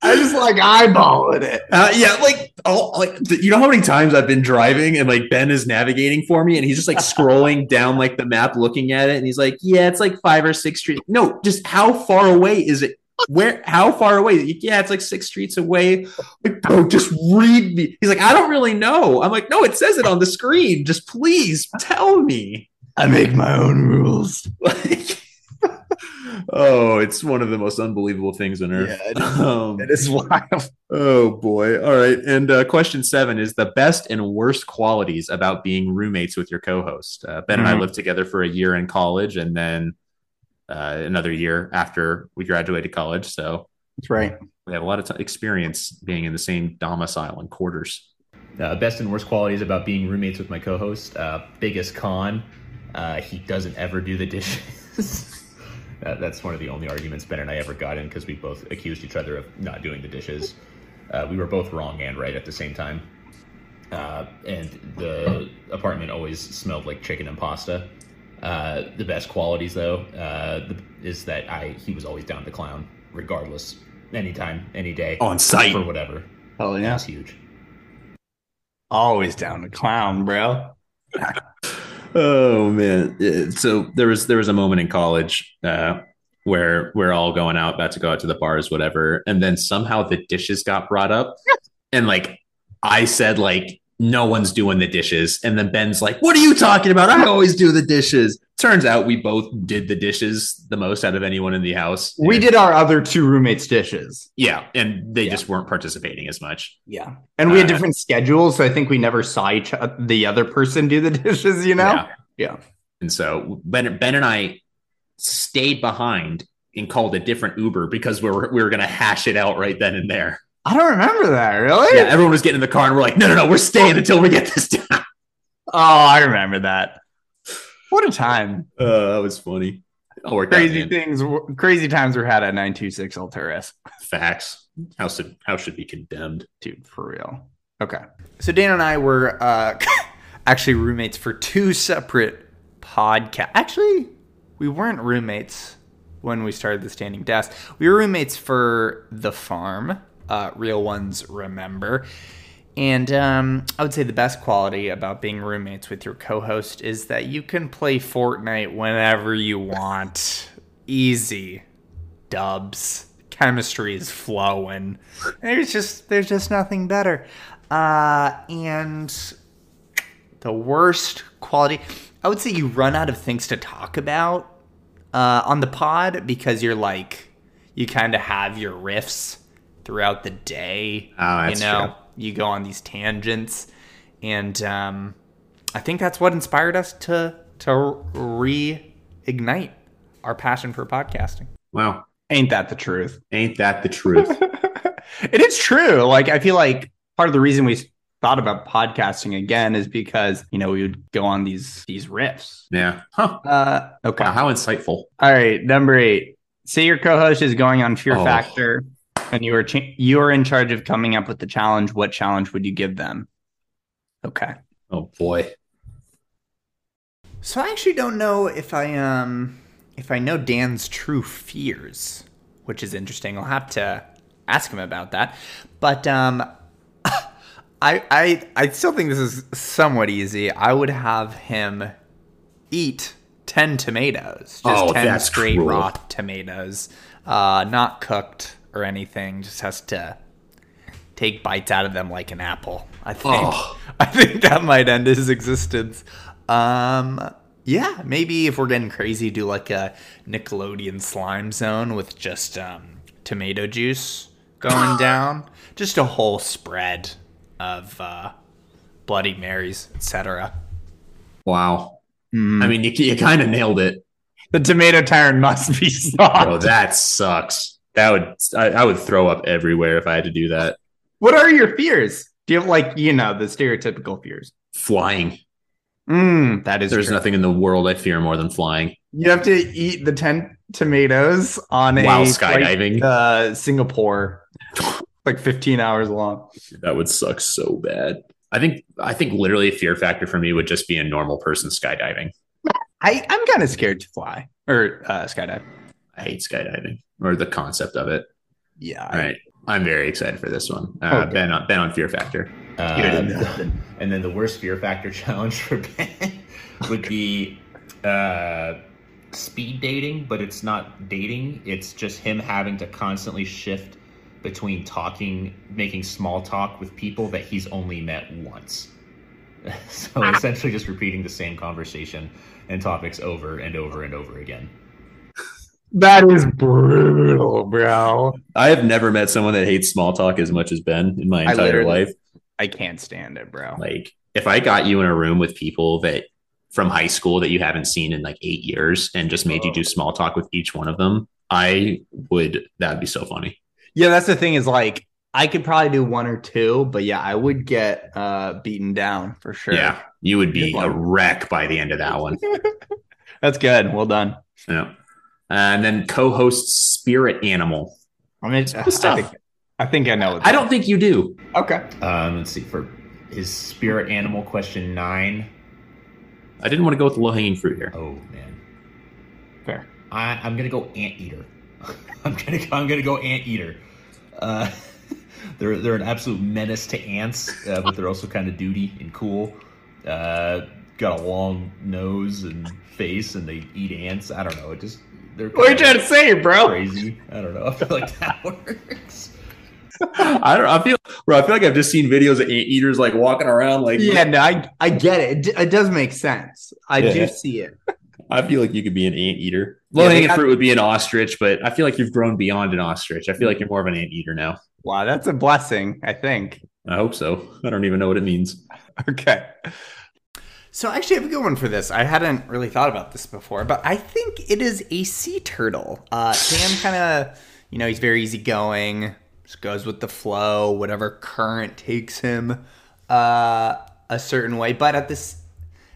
I just like eyeballing it. Uh, yeah, like all like you know how many times I've been driving and like Ben is navigating for me and he's just like [LAUGHS] scrolling down like the map looking at it and he's like, yeah, it's like five or six streets. No, just how far away is it? Where? How far away? Yeah, it's like six streets away. Like, bro, just read me. He's like, I don't really know. I'm like, no, it says it on the screen. Just please tell me. I make my own rules. Like, [LAUGHS] oh, it's one of the most unbelievable things on earth. Yeah, it is. Um, It is wild. Oh boy. All right. And uh, question seven is the best and worst qualities about being roommates with your co-host. Uh, ben and I Mhm. lived together for a year in college, and then uh, another year after we graduated college. So That's right. we have a lot of t- experience being in the same domicile and quarters. Uh, best and worst qualities about being roommates with my co-host. Uh, biggest con, uh, he doesn't ever do the dishes. [LAUGHS] that, that's one of the only arguments Ben and I ever got in because we both accused each other of not doing the dishes. Uh, we were both wrong and right at the same time. Uh, and the apartment always smelled like chicken and pasta. Uh, the best qualities, though, uh, the, is that I he was always down to clown, regardless, anytime, any day, On site. or whatever. Hell That's huge. Always down to clown, bro. Oh man! So there was there was a moment in college uh, where we're all going out, about to go out to the bars, whatever, and then somehow the dishes got brought up, [LAUGHS] and like I said, like no one's doing the dishes, and then Ben's like, "What are you talking about? I always do the dishes." Turns out we both did the dishes the most out of anyone in the house. We And- did our other two roommates' dishes. yeah, and they Yeah. just weren't participating as much. Yeah. And we had Uh, different schedules, so I think we never saw each o- the other person do the [LAUGHS] dishes, you know? Yeah. Yeah. And so Ben, ben and I stayed behind and called a different Uber because we were we were gonna hash it out right then and there. I don't remember that, really? Yeah, everyone was getting in the car and we're like, no, no, no, we're staying until we get this done. Oh, I remember that. What a time. Uh, that was funny. Crazy out, things, crazy times were had at 926 Alturas. Facts. How should how should be condemned? Dude, for real. Okay. So Dan and I were uh, [LAUGHS] actually roommates for two separate podcasts. Actually, we weren't roommates when we started the standing desk. We were roommates for The Farm, uh, Real Ones Remember. And um, I would say the best quality about being roommates with your co host is that you can play Fortnite whenever you want. Easy. Dubs. Chemistry is flowing. There's just there's just nothing better. Uh, and the worst quality, I would say you run out of things to talk about uh, on the pod because you're like you kind of have your riffs throughout the day. Oh, that's you know, true. You go on these tangents, and um, I think that's what inspired us to to reignite our passion for podcasting. Wow. Ain't that the truth? Ain't that the truth? [LAUGHS] it is true. Like I feel like part of the reason we thought about podcasting again is because you know we would go on these these riffs. yeah. Huh. Uh, okay. Wow, how insightful. All right, number eight. Say your co-host is going on Fear Oh. Factor, and you are cha- you are in charge of coming up with the challenge. What challenge would you give them? Okay. Oh boy. So I actually don't know if I um if I know Dan's true fears, which is interesting. I'll have to ask him about that. But um [LAUGHS] I, I I still think this is somewhat easy. I would have him eat ten tomatoes, just Oh, ten that's straight cruel. raw tomatoes, uh, not cooked or anything. Just has to take bites out of them like an apple. I think. Oh. [LAUGHS] I think that might end his existence. Um, yeah, maybe if we're getting crazy, do like a Nickelodeon slime zone with just um, tomato juice going [GASPS] down, just a whole spread of uh, Bloody Marys, etc. Wow. I mean, you, you kind of nailed it. The tomato tyrant must be [LAUGHS] soft. Bro, that sucks. That would I, I would throw up everywhere if I had to do that. What are your fears? Do you have like you know the stereotypical fears? Flying. Mm, that is There's true. nothing in the world I fear more than flying. You have to eat the ten tomatoes on a While flight skydiving. to, Uh, Singapore, like fifteen hours long. That would suck so bad. I think I think literally a fear factor for me would just be a normal person skydiving. I I'm kind of scared to fly or uh, skydive. I hate skydiving or the concept of it. Yeah, All right. I'm very excited for this one. Uh, Okay. Ben on Ben on fear factor. Uh, Good. and then the worst fear factor [LAUGHS] challenge for Ben [LAUGHS] would be uh, speed dating, but it's not dating. It's just him having to constantly shift between talking, making small talk with people that he's only met once. [LAUGHS] so essentially, just repeating the same conversation and topics over and over and over again. That is brutal, bro. I have never met someone that hates small talk as much as Ben in my entire literally- life. I can't stand it, bro. Like if I got you in a room with people that from high school that you haven't seen in like eight years and just made you do small talk with each one of them, I would that'd be so funny. Yeah, that's the thing is like I could probably do one or two, but yeah, I would get uh beaten down for sure. Yeah. You would be a wreck by the end of that one. [LAUGHS] That's good. Well done. Yeah. And then co-host spirit animal. I mean, I stuff. think, I think I know. What I don't think you do. Okay. Um, let's see for his spirit animal question nine. I didn't want to go with the low-hanging fruit here. Oh man, Fair. I, I'm gonna go anteater. [LAUGHS] I'm gonna I'm gonna go anteater. Uh, [LAUGHS] they're they're an absolute menace to ants, uh, but they're also kind of duty and cool. Uh, got a long nose and face, and they eat ants. I don't know. It just they're What are you trying to say, bro? crazy. I don't know. I feel like that [LAUGHS] works. I don't I feel bro, I feel like I've just seen videos of ant eaters like walking around like Yeah, no, I I get it. It, d- it does make sense. I Yeah. do see it. I feel like you could be an ant eater. Low they hanging got- fruit would be an ostrich, but I feel like you've grown beyond an ostrich. I feel like you're more of an ant eater now. Wow, that's a blessing. I think. I hope so. I don't even know what it means. [LAUGHS] Okay. So I actually have a good one for this. I hadn't really thought about this before, but I think it is a sea turtle. Uh, Dan kind of, you know, he's very easygoing, just goes with the flow, whatever current takes him uh, a certain way. But at this,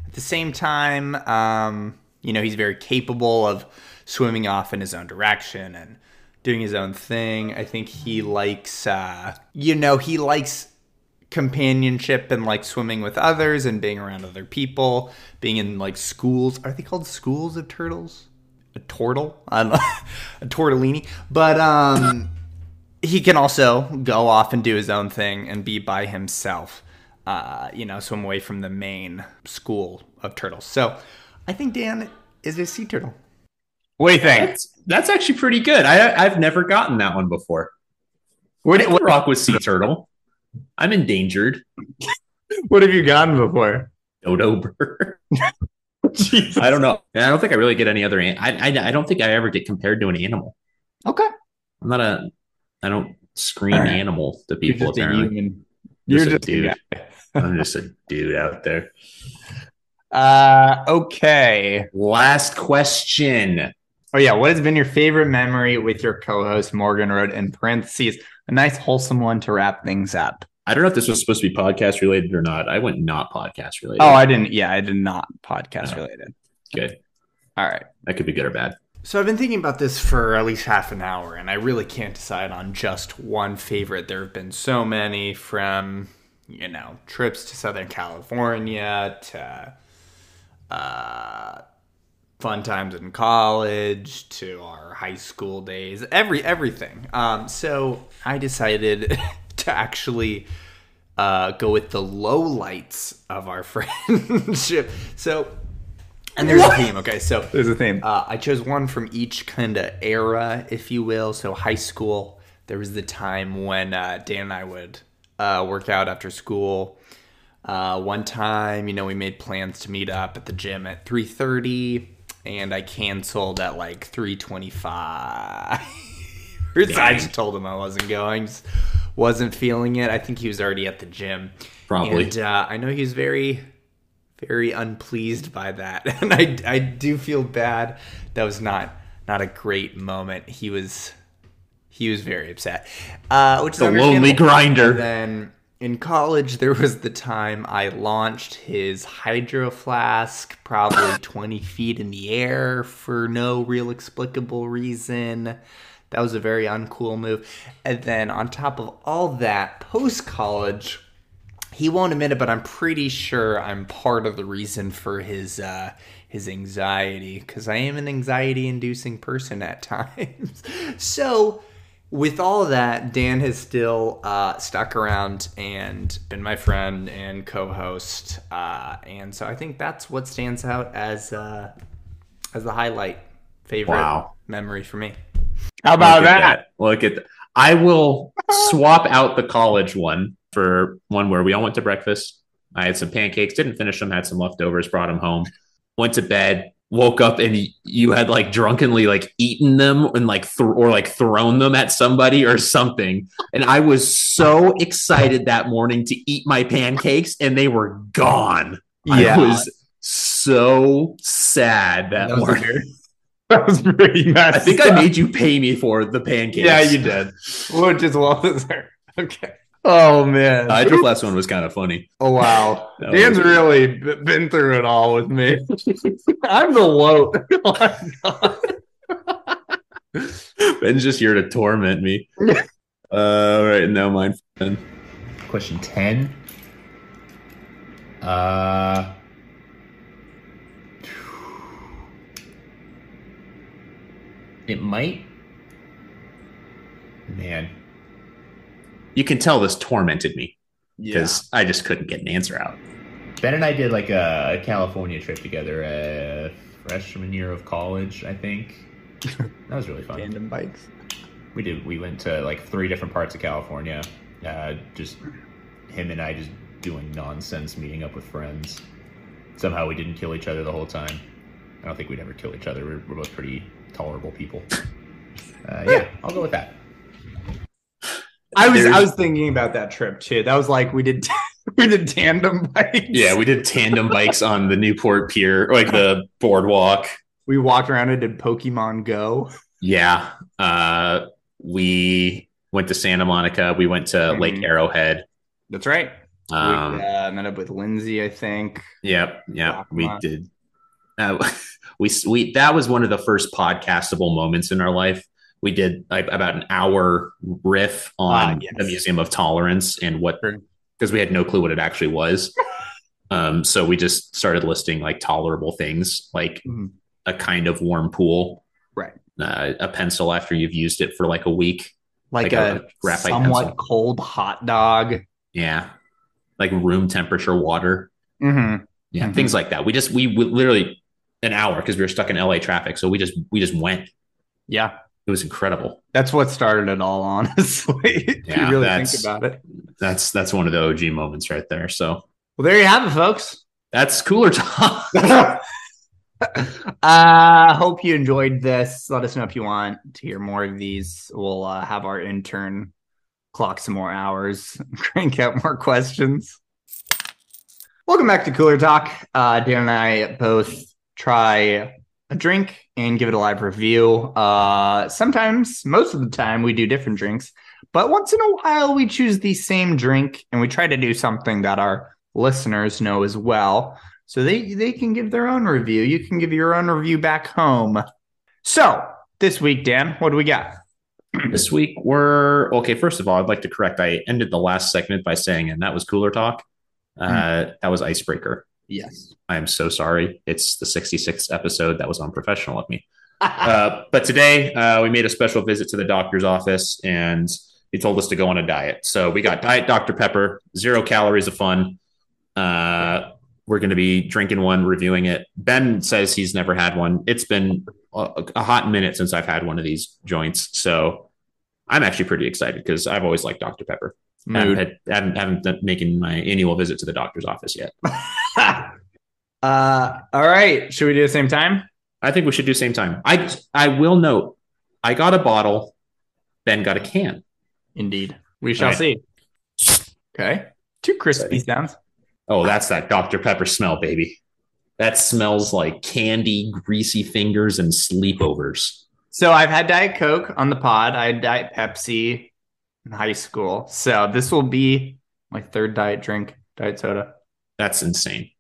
at the same time, um, you know, he's very capable of swimming off in his own direction and doing his own thing. I think he likes, uh, you know, he likes companionship and like swimming with others and being around other people, being in like schools. Are they called schools of turtles? A turtle? I don't know. [LAUGHS] a tortellini. But um he can also go off and do his own thing and be by himself. Uh, you know, swim away from the main school of turtles. So I think Dan is a sea turtle. What do you think? That's, that's actually pretty good. I I've never gotten that one before. What, I can rock was sea turtle. I'm endangered. [LAUGHS] what have you gotten before? Dodo bird. [LAUGHS] I don't know. I don't think I really get any other. An- I, I I don't think I ever get compared to an animal. Okay. I'm not a. I don't scream All right. animal to You're people. just a Apparently, human. You're a just a dude. [LAUGHS] I'm just a dude out there. Uh, okay. Last question. Oh yeah, what has been your favorite memory with your co-host Morgan Road? In parentheses, a nice wholesome one to wrap things up. I don't know if this was supposed to be podcast related or not. I went not podcast related. Oh, I didn't. Yeah, I did not podcast Oh. related. good. All right. That could be good or bad. So I've been thinking about this for at least half an hour, and I really can't decide on just one favorite. There have been so many from, you know, trips to Southern California to uh, fun times in college to our high school days, every everything. Um, so I decided [LAUGHS] to actually uh, go with the low lights of our [LAUGHS] friendship. So, and there's a theme. Okay, so There's a theme. uh, I chose one from each kind of era, if you will. So high school, there was the time when uh, Dan and I would uh, work out after school. Uh, one time, you know, we made plans to meet up at the gym at 3:30, and I canceled at like 3:25. [LAUGHS] I just told him I wasn't going, just wasn't feeling it. I think he was already at the gym. Probably. And uh, I know he was very, very unpleased by that, [LAUGHS] and I, I do feel bad. That was not not a great moment. He was he was very upset. Uh, which is The lonely grinder. And then in college, there was the time I launched his hydro flask, probably [COUGHS] 20 feet in the air for no real explicable reason. That was a very uncool move. And then on top of all that, post college, he won't admit it, but I'm pretty sure I'm part of the reason for his uh, his anxiety because I am an anxiety-inducing person at [LAUGHS] times. so, with all of that, Dan has still uh, stuck around and been my friend and co-host, uh, and so I think that's what stands out as uh, as the highlight favorite Wow. memory for me. How about Look at that? Look at that. I will swap out the college one for one where we all went to breakfast. I had some pancakes, didn't finish them, had some leftovers, brought them home, went to bed, woke up, and you had like drunkenly like eaten them and like th- or like thrown them at somebody or something. And I was so excited that morning to eat my pancakes, and they were gone. Yeah. I was so sad that, That morning. weird. [LAUGHS] That was pretty messy. I think I made you pay me for the pancakes. Yeah, you did. Which is well deserved. [LAUGHS] Okay. Oh man. The Hydro Flask one was kind of funny. oh wow. [LAUGHS] Dan's was- really b- been through it all with me. [LAUGHS] I'm the low. Oh my God. Ben's just here to torment me. uh, [LAUGHS] all right, now mine. Ben. Question 10. Uh. It might. Man. You can tell this tormented me because I just couldn't get an answer out. Ben and I did like a California trip together, uh, freshman year of college, I think. [LAUGHS] That was really fun. Tandem bikes. We did. We went to like three different parts of California. Uh, just him and I just doing nonsense, meeting up with friends. Somehow we didn't kill each other the whole time. I don't think we'd ever kill each other. We're, we're both pretty tolerable people. [LAUGHS] Uh, yeah, I'll go with that. I was There's- I was thinking about that trip too. That was like we did [LAUGHS] we did tandem bikes. Yeah, we did tandem bikes on the Newport Pier, like the boardwalk. we walked around and did Pokemon Go. Yeah, uh, we went to Santa Monica. We went to Lake Mhm. Arrowhead. That's right. Um, we uh, met up with Lindsay, I think. Yep, yep, we on. did. Uh, [LAUGHS] we we that was one of the first podcastable moments in our life. We did like about an hour riff on Ah, yes. the Museum of Tolerance and what because we had no clue what it actually was. [LAUGHS] um, so we just started listing like tolerable things, like Mhm. a kind of warm pool, Right. uh, a pencil after you've used it for like a week. Like, Like a a, somewhat pencil. cold hot dog. Yeah, like room temperature water. Mm-hmm. yeah Mhm. things like that we just we, we literally an hour because we were stuck in la traffic so we just we just went Yeah. It was incredible. That's what started it all, [LAUGHS] honestly. if Yeah, you really think about it. that's that's one of the og moments right there so. Well, there you have it, folks. that's cooler talk. [LAUGHS] [LAUGHS] Uh hope you enjoyed this. Let us know if you want to hear more of these. We'll uh, have our intern clock some more hours crank out more questions. Welcome back to cooler talk. Uh dan and i both try a drink and give it a live review uh sometimes most of the time we do different drinks but once in a while we choose the same drink and we try to do something that our listeners know as well so they they can give their own review. You can give your own review back home. So this week, Dan, what do we got? [CLEARS THROAT] this week we're okay first of all i'd like to correct i ended the last segment by saying and that was cooler talk uh that was icebreaker Yes. i am so sorry it's the 66th episode that was unprofessional of me [LAUGHS] uh, but today uh, we made a special visit to the doctor's office and he told us to go on a diet. So we got Diet Dr. Pepper, zero calories of fun. Uh, we're going to be drinking one, reviewing it. Ben says he's never had one. It's been a, a hot minute since I've had one of these joints. So I'm actually pretty excited because I've always liked Dr. Pepper. I haven't, Mood. had, haven't, haven't done making my annual visit to the doctor's office yet. [LAUGHS] uh, all right. Should we do the same time? I think we should do same time. I I will note, I got a bottle, Ben got a can. Indeed. We shall Right. see. Okay. Two crispy sounds. Oh, that's that Dr. Pepper smell, baby. That smells like candy, greasy fingers, and sleepovers. So I've had Diet Coke on the pod. I had Diet Pepsi in high school. So this will be my third diet drink, diet soda. That's insane.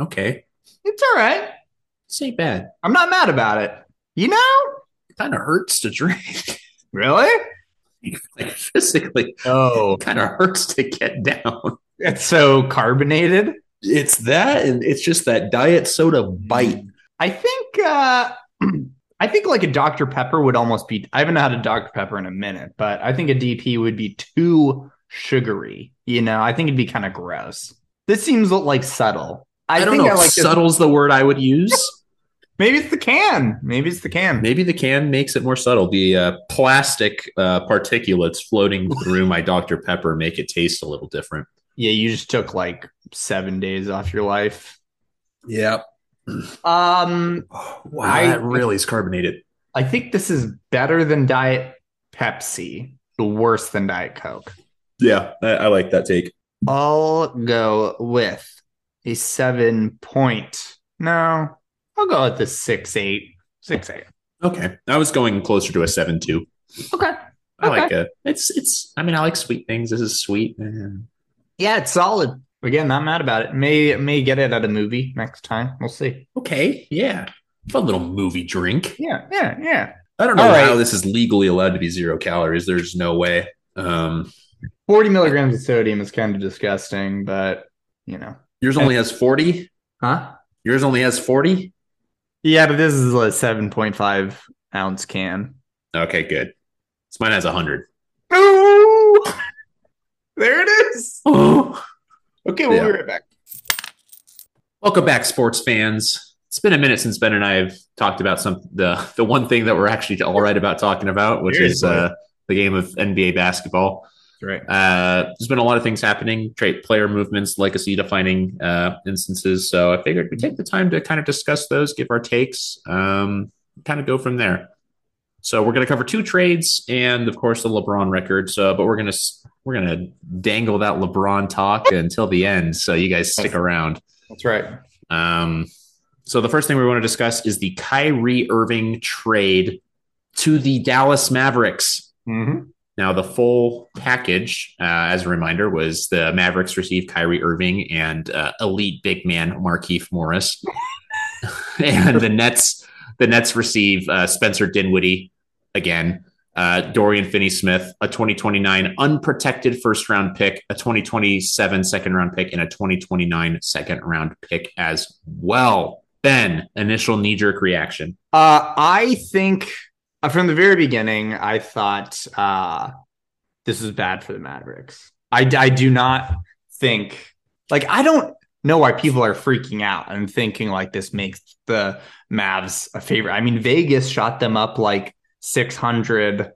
Okay. It's all right. This ain't bad. I'm not mad about it. You know? It kind of hurts to drink. [LAUGHS] Really? [LAUGHS] like physically, Oh, kind of hurts to get down. it's so carbonated. It's that, and it's just that diet soda bite. I think uh [CLEARS THROAT] I think like a Dr. Pepper would almost be I haven't had a Dr. Pepper in a minute, but I think a DP would be too sugary. You know, I think it'd be kind of gross. This seems like subtle. I, I, don't think know. I like subtle's the word I would use. [LAUGHS] Maybe it's the can. Maybe it's the can. Maybe the can makes it more subtle. The uh, plastic uh, particulates floating through my Dr. Pepper make it taste a little different. Yeah, you just took like seven days off your life. Yeah. Um, [SIGHS] Wow, I- that really is carbonated. I think this is better than Diet Pepsi, worse than Diet Coke. Yeah, I, I like that take. I'll go with a seven point. No, I'll go with the six eight. Six eight. Okay, I was going closer to a seven two. Okay. I Okay. like it. It's it's. I mean, I like sweet things. This is sweet. Yeah, it's solid. Again, not mad about it. May may get it at a movie next time. We'll see. Okay, yeah, fun little movie drink. Yeah, yeah, yeah. I don't know All right. how this is legally allowed to be zero calories. There's no way. Um, Forty milligrams of sodium is kind of disgusting, but you know, yours only has forty. huh? Yours only has forty. Yeah, but this is a seven point five ounce can. Okay, good. So mine has hundred. Ooh, [LAUGHS] there it is. Oh. [GASPS] [LAUGHS] Okay, we'll Yeah. be right back. Welcome back, sports fans. It's been a minute since Ben and I have talked about some the the one thing that we're actually all right about talking about, which is uh, the game of NBA basketball. Right. Uh, there's been a lot of things happening, trade player movements, legacy defining uh, instances. So I figured we'd take the time to kind of discuss those, give our takes, um, kind of go from there. So we're going to cover two trades and, of course, the LeBron record. So, but we're going to we're going to dangle that LeBron talk until the end. So you guys stick around. That's right. Um, so the first thing we want to discuss is the Kyrie Irving trade to the Dallas Mavericks. Mm-hmm. Now, the full package, uh, as a reminder, was the Mavericks received Kyrie Irving and uh, elite big man Markieff Morris, [LAUGHS] and the Nets the Nets receive uh, Spencer Dinwiddie again, uh, Dorian Finney-Smith, a 2029 unprotected first round pick, a 2027 second round pick, and a 2029 second round pick as well. Ben, initial knee jerk reaction. Uh, I think uh, from the very beginning, I thought uh, this was bad for the Mavericks. I, I do not think, like, I don't know why people are freaking out and thinking like this makes the Mavs a favorite. I mean, Vegas shot them up like 600 uh,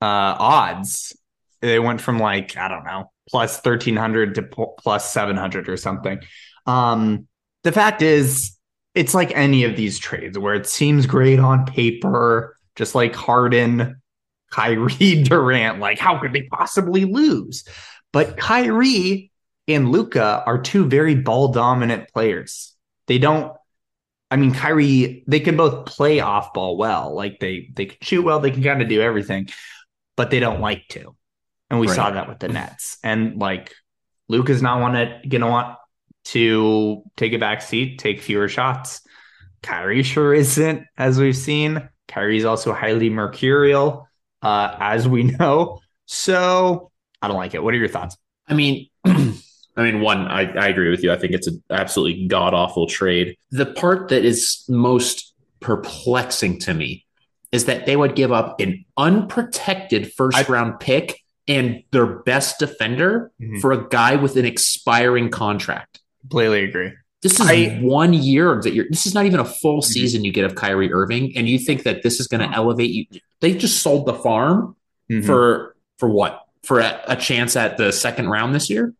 odds. They went from like, I don't know, plus 1300 to plus 700 or something. Um, the fact is, it's like any of these trades where it seems great on paper, just like Harden, Kyrie, [LAUGHS] Durant. Like, how could they possibly lose? But Kyrie and Luka are two very ball dominant players. They don't. I mean, Kyrie, they can both play off ball well. Like they they can shoot well, they can kind of do everything, but they don't like to. And we Right. saw that with the Nets. And like Luke is not want to gonna want to take a back seat, take fewer shots. Kyrie sure isn't, as we've seen. Kyrie's also highly mercurial, uh, as we [LAUGHS] know. So I don't like it. What are your thoughts? I mean, [CLEARS THROAT] I mean, one, I, I agree with you. I think it's an absolutely god awful trade. The part that is most perplexing to me is that they would give up an unprotected first I- round pick and their best defender Mhm. for a guy with an expiring contract. Completely agree. This is I- one year that you're. This is not even a full Mhm. season you get of Kyrie Irving, and you think that this is going to elevate you. They just sold the farm Mhm. for for what? For a, a chance at the second round this year?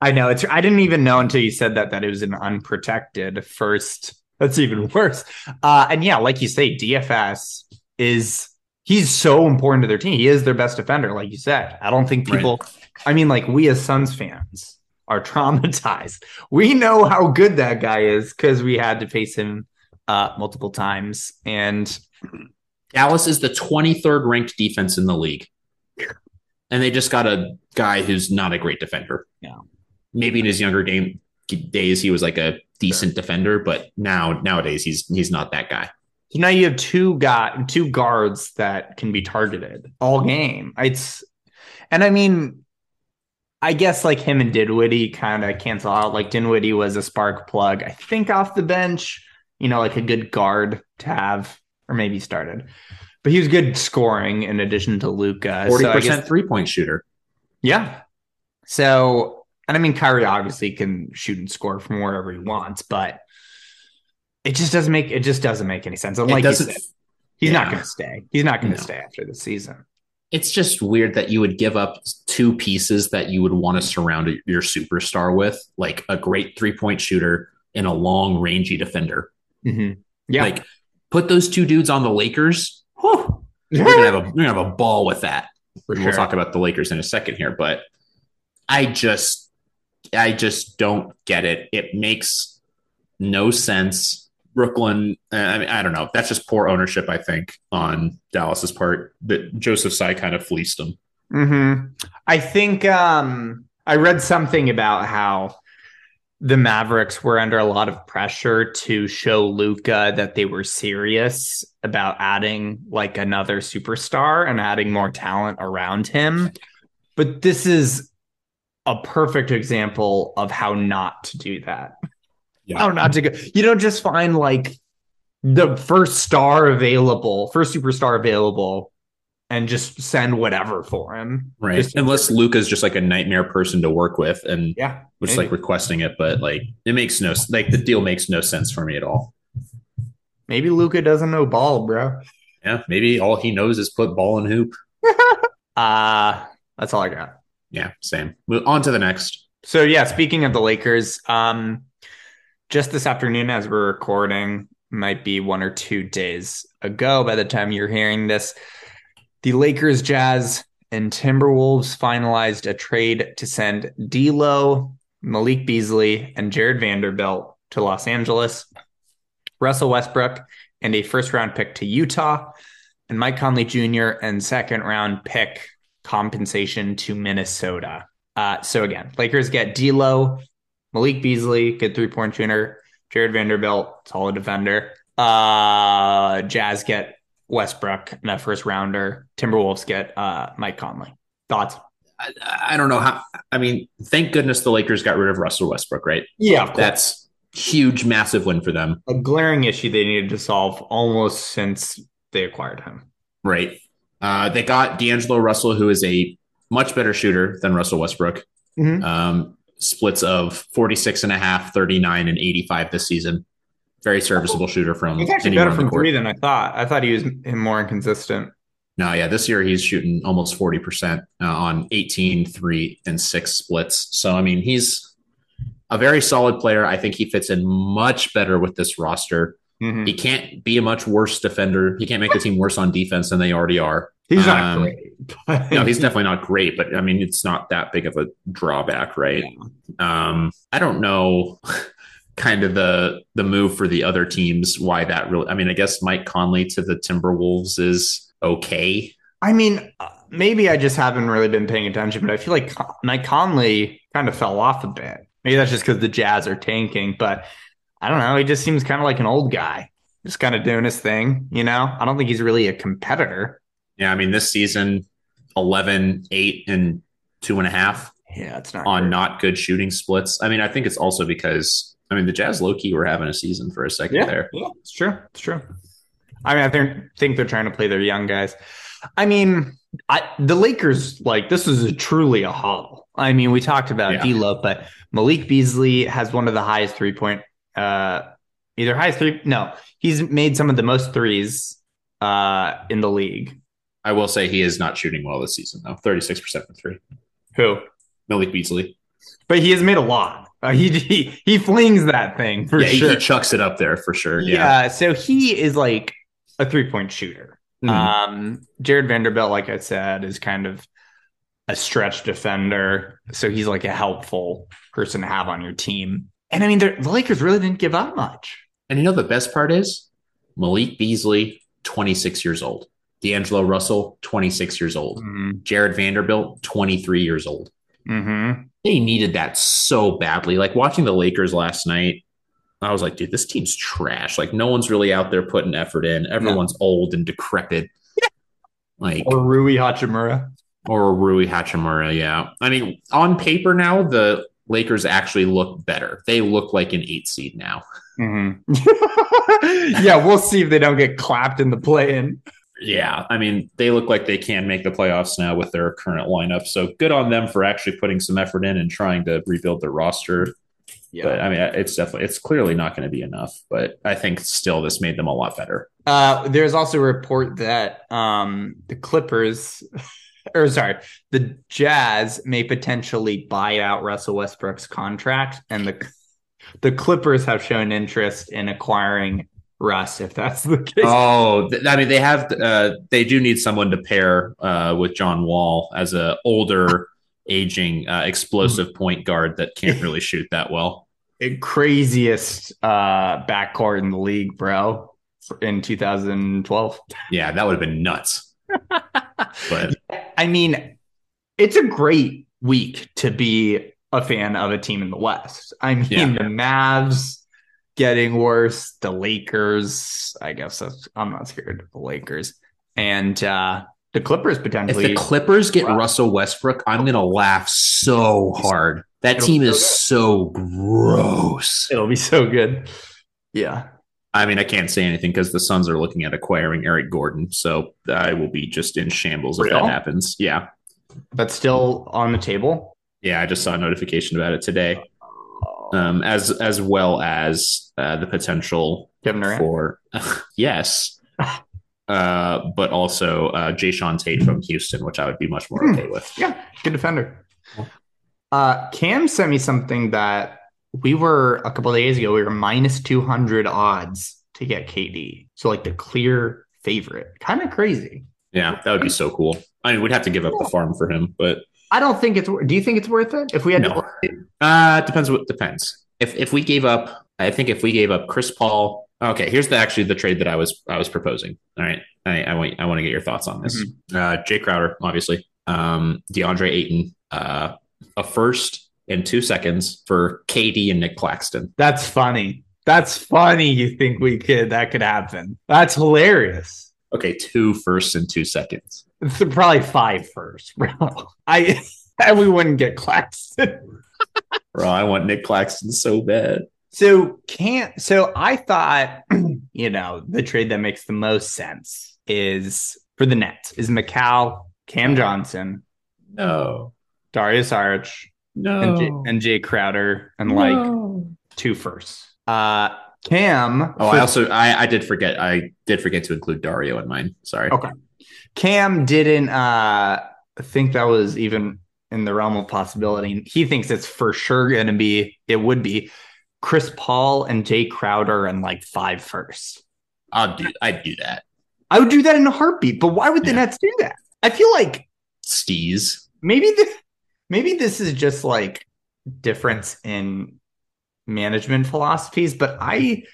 I know it's. I didn't even know until you said that that it was an unprotected first. That's even [LAUGHS] worse. Uh, and yeah, like you say, DFS is he's so important to their team. He is their best defender, like you said. I don't think Right. people. I mean, like we as Suns fans are [LAUGHS] traumatized. We know how good that guy is because we had to face him uh, multiple times, and [CLEARS THROAT] Dallas is the 23rd ranked defense in the league. And they just got a guy who's not a great defender. Yeah. Maybe in his younger game days he was like a decent defender, but now nowadays he's he's not that guy. So now you have two guy, two guards that can be targeted all game. It's, and I mean, I guess like him and Dinwiddie kind of cancel out. Like Dinwiddie was a spark plug, I think, off the bench. You know, like a good guard to have, or maybe started, but he was good scoring in addition to Luka. 40% three point shooter. yeah. So, and I mean, Kyrie obviously can shoot and score from wherever he wants, but it just doesn't make it just doesn't make any sense. And like you said, He's not going to stay. He's not going to No. stay after the season. it's just weird that you would give up two pieces that you would want to surround your superstar with, like a great three point shooter and a long rangy defender. Mm-hmm. Yeah. Like put those two dudes on the Lakers. Whew, we're gonna have a we're gonna have a ball with that. For We'll sure. talk about the Lakers in a second here, but I just I just don't get it. It makes no sense. Brooklyn, uh, I mean, I don't know. That's just poor ownership, I think, on Dallas's part. That Joseph Tsai kind of fleeced them. hmm I think um, I read something about how the Mavericks were under a lot of pressure to show Luka that they were serious about adding like another superstar and adding more talent around him. But this is a perfect example of how not to do that. Yeah. How not to go. You don't just find like the first star available, first superstar available, and just send whatever for him. Right. Just- Unless Luka's just like a nightmare person to work with and Yeah. was maybe. like requesting it, but like it makes no like the deal makes no sense for me at all. Maybe Luka doesn't know ball, bro. Yeah, maybe all he knows is put ball in hoop. [LAUGHS] Uh that's all I got. Yeah, same. Move on to the next. So yeah, speaking of the Lakers, um just this afternoon as we're recording, might be one or two days ago by the time you're hearing this, the Lakers, Jazz, and Timberwolves finalized a trade to send D'Lo, Malik Beasley, and Jarred Vanderbilt to Los Angeles, Russell Westbrook, and a first round pick to Utah, and Mike Conley Jr. and second round pick compensation to Minnesota. Uh, so again, Lakers get D'Lo, Malik Beasley, good three point shooter, Jarred Vanderbilt, solid defender. Uh, Jazz get Westbrook and a first rounder. Timberwolves get uh, Mike Conley. Thoughts? I, I don't know how. I mean, thank goodness the Lakers got rid of Russell Westbrook, right? Yeah, That's huge, massive win for them, a glaring issue they needed to solve almost since they acquired him. right? Uh, they got D'Angelo Russell, who is a much better shooter than Russell Westbrook. Mhm. Um, splits of 46 and a half, 39 and 85 this season. Very serviceable shooter from He's actually better from three than I thought. I thought he was more inconsistent. No, yeah, this year he's shooting almost 40% uh, on 18, 3, and 6 splits. So, I mean, he's a very solid player. I think he fits in much better with this roster. Mhm. He can't be a much worse defender. He can't make the team worse on defense than they already are. He's not Um, great. No, he's definitely not great, but I mean, it's not that big of a drawback, right? Um, I don't know [LAUGHS] kind of the the move for the other teams why that really I mean, I guess Mike Conley to the Timberwolves is okay. I mean, uh, maybe I just haven't really been paying attention, but I feel like Con- Mike Conley kind of fell off a bit. Maybe that's just because the Jazz are tanking, but I don't know. He just seems kind of like an old guy, just kind of doing his thing. You know, I don't think he's really a competitor. Yeah, I mean, this season 11, 8, and two and a half Yeah, it's not on great. not good shooting splits. I mean, I think it's also because I mean the Jazz low key were having a season for a second Yeah, there. yeah, it's true. It's true. I mean, I think think they're trying to play their young guys. I mean, I, the Lakers like this is a, truly a haul. I mean, we talked about Yeah. D'Lo, but Malik Beasley has one of the highest three point, uh, either highest three. No, he's made some of the most threes uh, in the league. I will say he is not shooting well this season though. Thirty six percent from three. Who? Malik Beasley. But he has made a lot. Uh, he, he he flings that thing for yeah, he- sure. he chucks it up there for sure. yeah. Yeah. so he is like a three point shooter. Mhm. Um, Jarred Vanderbilt, like I said, is kind of a stretch defender. So he's like a helpful person to have on your team. And I mean, the Lakers really didn't give up much. And you know the best part is Malik Beasley, 26 years old. D'Angelo Russell, 26 years old. Mm-hmm. Jarred Vanderbilt, 23 years old. Mm-hmm. They needed that so badly. Like watching the Lakers last night, I was like, dude, this team's trash. Like no one's really out there putting effort in. Everyone's old and decrepit. [LAUGHS] Like Or Rui Hachimura. or Rui Hachimura, yeah. I mean, on paper now, the Lakers actually look better. They look like an eight seed now. Mm-hmm. [LAUGHS] yeah, we'll see if they don't get clapped in the play-in. Yeah, I mean, they look like they can make the playoffs now with their current lineup. So good on them for actually putting some effort in and trying to rebuild their roster. But I mean, it's definitely, it's clearly not going to be enough. But I think still this made them a lot better. Uh, there's also a report that um, the Clippers, or sorry, the Jazz may potentially buy out Russell Westbrook's contract, and the the Clippers have shown interest in acquiring Russ. If that's the case, Oh, I mean, they have, uh, they do need someone to pair uh, with John Wall as a older, aging, uh, explosive point guard that can't really shoot that well. [LAUGHS] craziest uh, backcourt in the league, bro, in 2012. Yeah, that would have been nuts. But I mean, it's a great week to be a fan of a team in the West. I mean, Yeah. the Mavs getting worse, the Lakers. I guess that's, I'm not scared of the Lakers, and uh, the Clippers potentially. if the Clippers get Wow. Russell Westbrook, I'm gonna laugh so hard. That It'll team is so gross. It'll be so good. Yeah. I mean, I can't say anything because the Suns are looking at acquiring Eric Gordon, so I will be just in shambles if Real? that happens. Yeah, But still on the table. yeah. I just saw a notification about it today, um, as as well as uh, the potential for [LAUGHS] yes, [LAUGHS] uh, but also uh, Jae'Sean Tate from Houston, which I would be much more Hmm. okay with. Yeah, good defender. Uh, Cam sent me something that we were a couple of days ago. We were minus two hundred odds to get KD, so like the clear favorite. Kind of crazy. Yeah, that would be so cool. I mean, we'd have to give up the farm for him, but I don't think it's. Do you think it's worth it? If we had No. to, Uh, it depends what depends. If if we gave up, I think if we gave up Chris Paul. Okay, here's the actually the trade that I was I was proposing. All right, I, I want I want to get your thoughts on this. Uh, Jay Crowder, obviously, um, DeAndre Ayton, uh, a first and two seconds for KD and Nick Claxton. that's funny. That's funny. You think we could? That could happen. That's hilarious. Okay, two firsts and two seconds. It's probably five first, bro. [LAUGHS] I and [LAUGHS] we wouldn't get Claxton. [LAUGHS] Bro, I want Nick Claxton so bad. So can't so I thought, [CLEARS THROAT] you know, the trade that makes the most sense is for the Nets is Mikal, Cam Johnson, No, Dario Saric, no, and, J- and Jay Crowder, and like two firsts. Uh Cam Oh, I also I, I did forget I did forget to include Dario in mine. Sorry. Okay. Cam didn't uh think that was even in the realm of possibility. He thinks it's for sure gonna be it would be Chris Paul and Jay Crowder and like five firsts. I'll do I'd do that. I would do that in a heartbeat, but why would the Yeah. Nets do that? I feel like Steez. maybe this, maybe this is just like difference in management philosophies, but I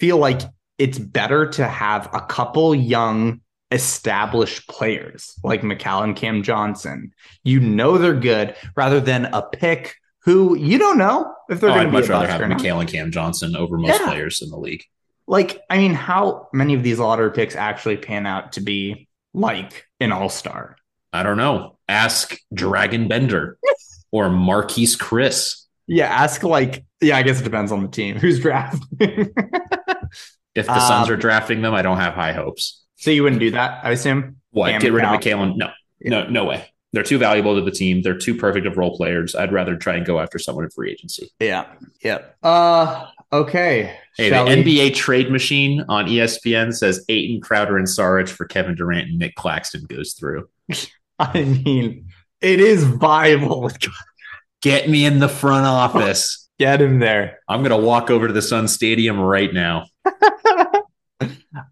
feel like it's better to have a couple young established players like Mikal and Cam Johnson. You know they're good rather than a pick who you don't know if they're Oh, going to be much rather have or not. McHale and Cam Johnson over most Yeah. players in the league. Like, I mean, how many of these lottery picks actually pan out to be like an all-star? I don't know. Ask Dragan Bender or Marquese Chriss. Yeah, ask like yeah, I guess it depends on the team who's drafting. [LAUGHS] If the Suns Um, are drafting them, I don't have high hopes. so you wouldn't do that, I assume. What? Get rid of Powell. McCallum? No, no, no way. They're too valuable to the team. They're too perfect of role players. I'd rather try and go after someone in free agency. Yeah. Yep. Uh okay. Hey, Shall the we- NBA trade machine on ESPN says Ayton, Crowder, and Sarge for Kevin Durant and Nick Claxton goes through. [LAUGHS] [LAUGHS] I mean, it is viable. [LAUGHS] Get me in the front office. [LAUGHS] Get him there. I'm gonna walk over to the Sun Stadium right now.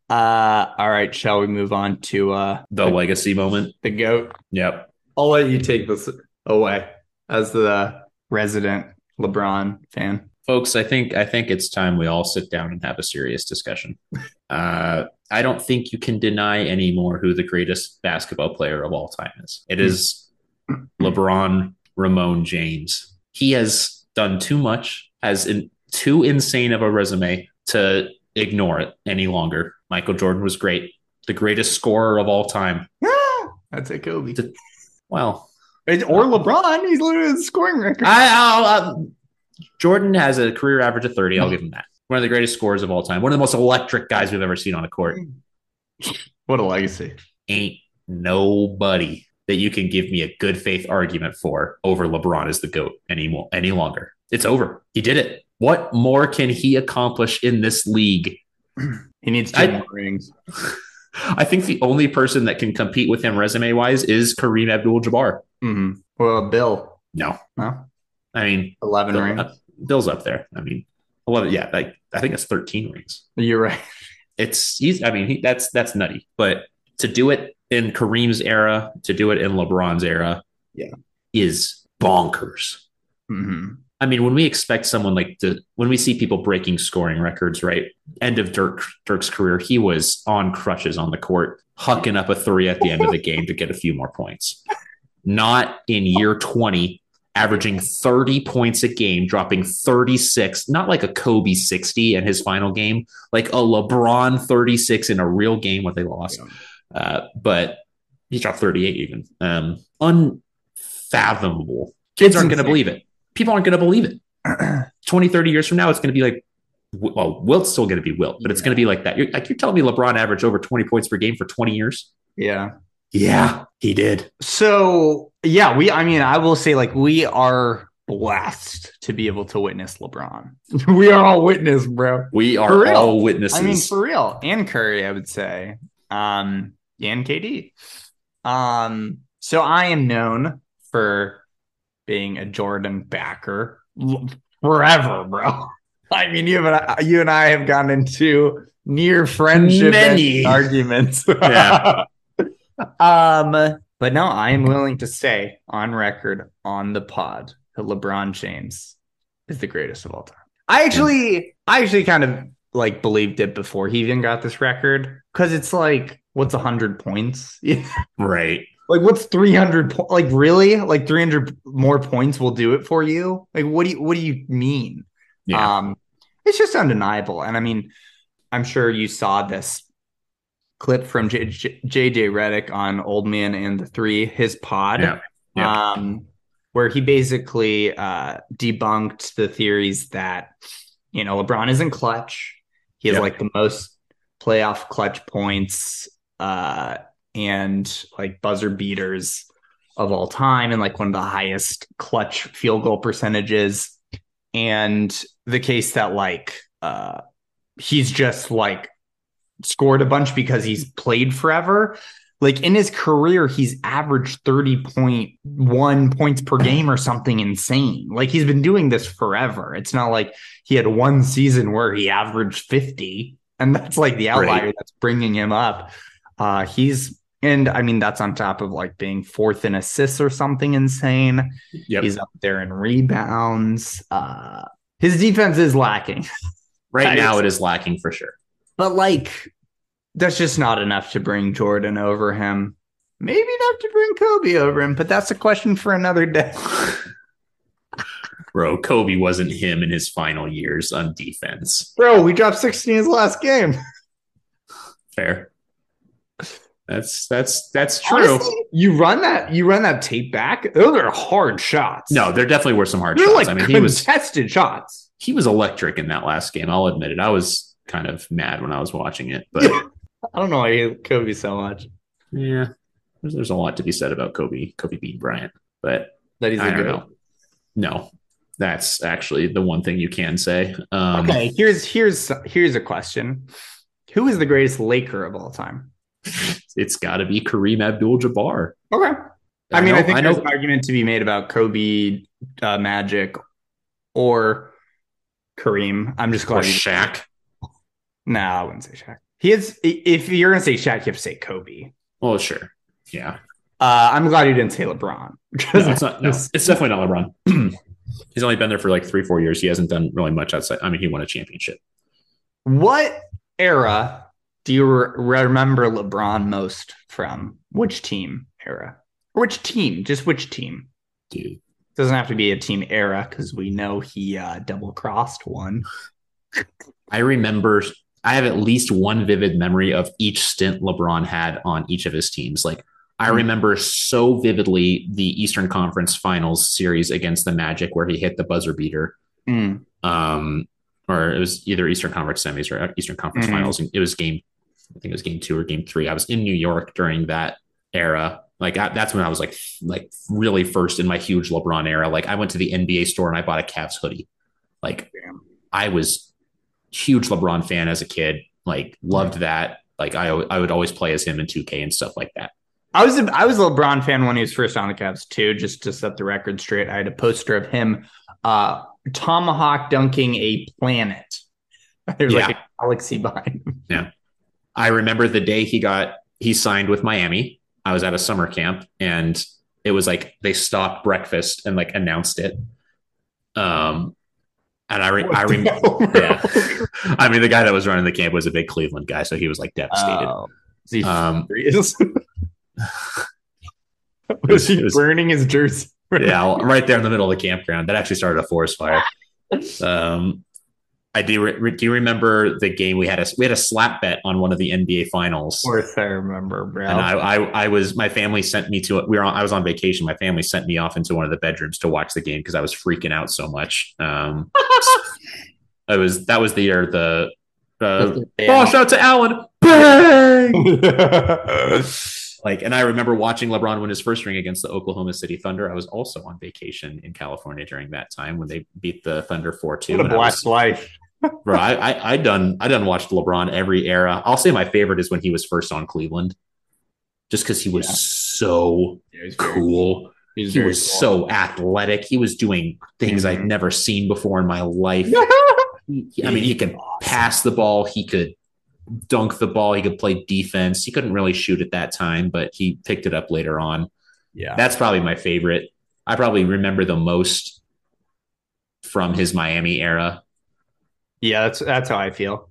Uh all right, shall we move on to uh The legacy moment. the goat? Yep. I'll let you take this away as the resident LeBron fan. folks i think i think it's time we all sit down and have a serious discussion uh, i don't think you can deny anymore who the greatest basketball player of all time is it is lebron raymone james he has done too much has in, too insane of a resume to ignore it any longer michael jordan was great the greatest scorer of all time [GASPS] I'd say Kobe. well It's- Or LeBron. He's literally the scoring record. I, I'll, uh, Jordan has a career average of 30. I'll give him that. One of the greatest scorers of all time. One of the most electric guys we've ever seen on a court. what a legacy. Ain't nobody that you can give me a good faith argument for over LeBron as the GOAT anymore any longer. It's over. He did it. What more can he accomplish in this league? [CLEARS THROAT] He needs two I- more rings. [LAUGHS] I think the only person that can compete with him resume wise is Kareem Abdul Jabbar. hmm Well, Bill. No. No. I mean, 11 Bill- rings. uh, Bill's up there. I mean, 11, yeah, like I think it's 13 rings. You're right. [LAUGHS] it's he's I mean he, that's that's nutty. But to do it in Kareem's era, to do it in LeBron's era, Yeah. is bonkers. hmm I mean, when we expect someone like to, when we see people breaking scoring records, right? End of Dirk Dirk's career, he was on crutches on the court, hucking up a three at the end of the [LAUGHS] game to get a few more points. Not in year 20, averaging 30 points a game, dropping 36, not like a Kobe 60 in his final game, like a LeBron 36 in a real game what they lost. Uh, but he dropped 38 even. Um, unfathomable. Kids It's aren't going to believe it. People aren't going to believe it. [CLEARS THROAT] 20, 30 years from now, it's going to be like, well, Wilt's still going to be Wilt, but it's going to be like that. You're like, you're telling me LeBron averaged over 20 points per game for 20 years? Yeah. Yeah, he did. So, yeah, we, I mean, I will say, like, we are blessed to be able to witness LeBron. [LAUGHS] we are all witness, bro. We are all witnesses. I mean, for real. And Curry, I would say. Um, and KD. Um, so I am known for being a Jordan backer forever, bro. [LAUGHS] I mean, you and I, you and I have gone into near friendship Many. [LAUGHS] arguments. Yeah. Um, but no, I am willing to say on record on the pod that LeBron James is the greatest of all time. I actually, I actually kind of like believed it before he even got this record because it's like, what's hundred points? [LAUGHS] right. like, what's three hundred? Po- like, really? Like, three hundred more points will do it for you? Like, what do you, what do you mean? Yeah. Um, it's just undeniable. And I mean, I'm sure you saw this clip from J- J- JJ Redick on Old Man and the Three, his pod, Yeah. Yeah. um, where he basically uh, debunked the theories that, you know, LeBron isn't clutch. He has Yeah. like the most playoff clutch points uh, and like buzzer beaters of all time and like one of the highest clutch field goal percentages and the case that like uh he's just like scored a bunch because he's played forever like in his career he's averaged 30.1 points per game or something insane like he's been doing this forever it's not like he had one season where he averaged 50 and that's like the outlier Right. that's bringing him up uh he's and i mean that's on top of like being fourth in assists or something insane Yep. He's up there in rebounds. Uh, his defense is lacking, right [LAUGHS] now, it is lacking for sure. but like that's just not enough to bring Jordan over him. Maybe enough to bring Kobe over him, but that's a question for another day. Bro, Kobe wasn't him in his final years on defense. Bro, we dropped 16 in his last game. Fair. That's that's that's true. Honestly, you run that you run that tape back. Those are hard shots. no, there definitely were some hard they're shots. like I mean, he was tested shots. he was electric in that last game. I'll admit it. I was kind of mad when I was watching it, but [LAUGHS] I don't know why I hate Kobe so much. yeah, there's, there's a lot to be said about Kobe, Kobe Bean Bryant, but That he's I a don't know. No, that's actually the one thing you can say. Um, Okay, here's here's here's a question. Who is the greatest Laker of all time? [LAUGHS] it's got to be Kareem Abdul-Jabbar. Okay. I, mean, know- I think I there's know. an argument to be made about Kobe, uh, Magic, or Kareem. I'm just Or glad. he- Shaq. No, I wouldn't say Shaq. He is. If you're gonna say Shaq, you have to say Kobe. Well, sure. Yeah. Uh, I'm glad you didn't say LeBron. No, [LAUGHS] it's not. No, it's definitely not LeBron. [CLEARS THROAT] He's only been there for like three, four years. He hasn't done really much outside. I mean, he won a championship. What era do you re- remember LeBron most from? Which team era? Or which team? Just which team? Dude, Doesn't have to be a team era because we know he uh, double crossed one. I remember. I have at least one vivid memory of each stint LeBron had on each of his teams. Like I Hmm. remember so vividly the Eastern Conference Finals series against the Magic, where he hit the buzzer beater. Mm. um, or it was either Eastern Conference semis or Eastern Conference Mhm. finals. It was game, I think it was game two or game three. I was in New York during that era. Like I, that's when I was like, like really first in my huge LeBron era. Like I went to the NBA store and I bought a Cavs hoodie. Like Damn. I was huge LeBron fan as a kid. Like loved that. Like I, I would always play as him in 2K and stuff like that. I was a, I was a LeBron fan when he was first on the Cavs too. Just to set the record straight, I had a poster of him uh, tomahawk dunking a planet. [LAUGHS] There's like Yeah. a galaxy behind him. Yeah, I remember the day he got he signed with Miami. I was at a summer camp and it was like they stopped breakfast and like announced it. Um and I re- I remember yeah. I mean the guy that was running the camp was a big Cleveland guy so he was like devastated. Oh, is he Um serious? [LAUGHS] [LAUGHS] was he was- burning his jersey? yeah, right there in the middle of the campground. That actually started a forest fire. [LAUGHS] Um I do. Re- do you remember the game we had? A we had a slap bet on one of the NBA finals. Of course, I remember, bro. And I, I, I was, my family sent me to, we were on, I was on vacation. My family sent me off into one of the bedrooms to watch the game because I was freaking out so much. Um, [LAUGHS] it was, that was the year the, uh, ball shot to Allen. [LAUGHS] Bang! [LAUGHS] like, and I remember watching LeBron win his first ring against the Oklahoma City Thunder. I was also on vacation in California during that time when they beat the Thunder 4 2. what a blessed life. Bro, I, I I done I done watched LeBron every era. I'll say my favorite is when he was first on Cleveland, just because he was Yeah. so cool. He's He was cool. so athletic. He was doing things I'd Mhm. never seen before in my life. [LAUGHS] He- I mean, he could pass the ball. He could dunk the ball. He could play defense. He couldn't really shoot at that time, but he picked it up later on. yeah. That's probably my favorite. I probably remember the most from his Miami era. Yeah, that's that's how I feel.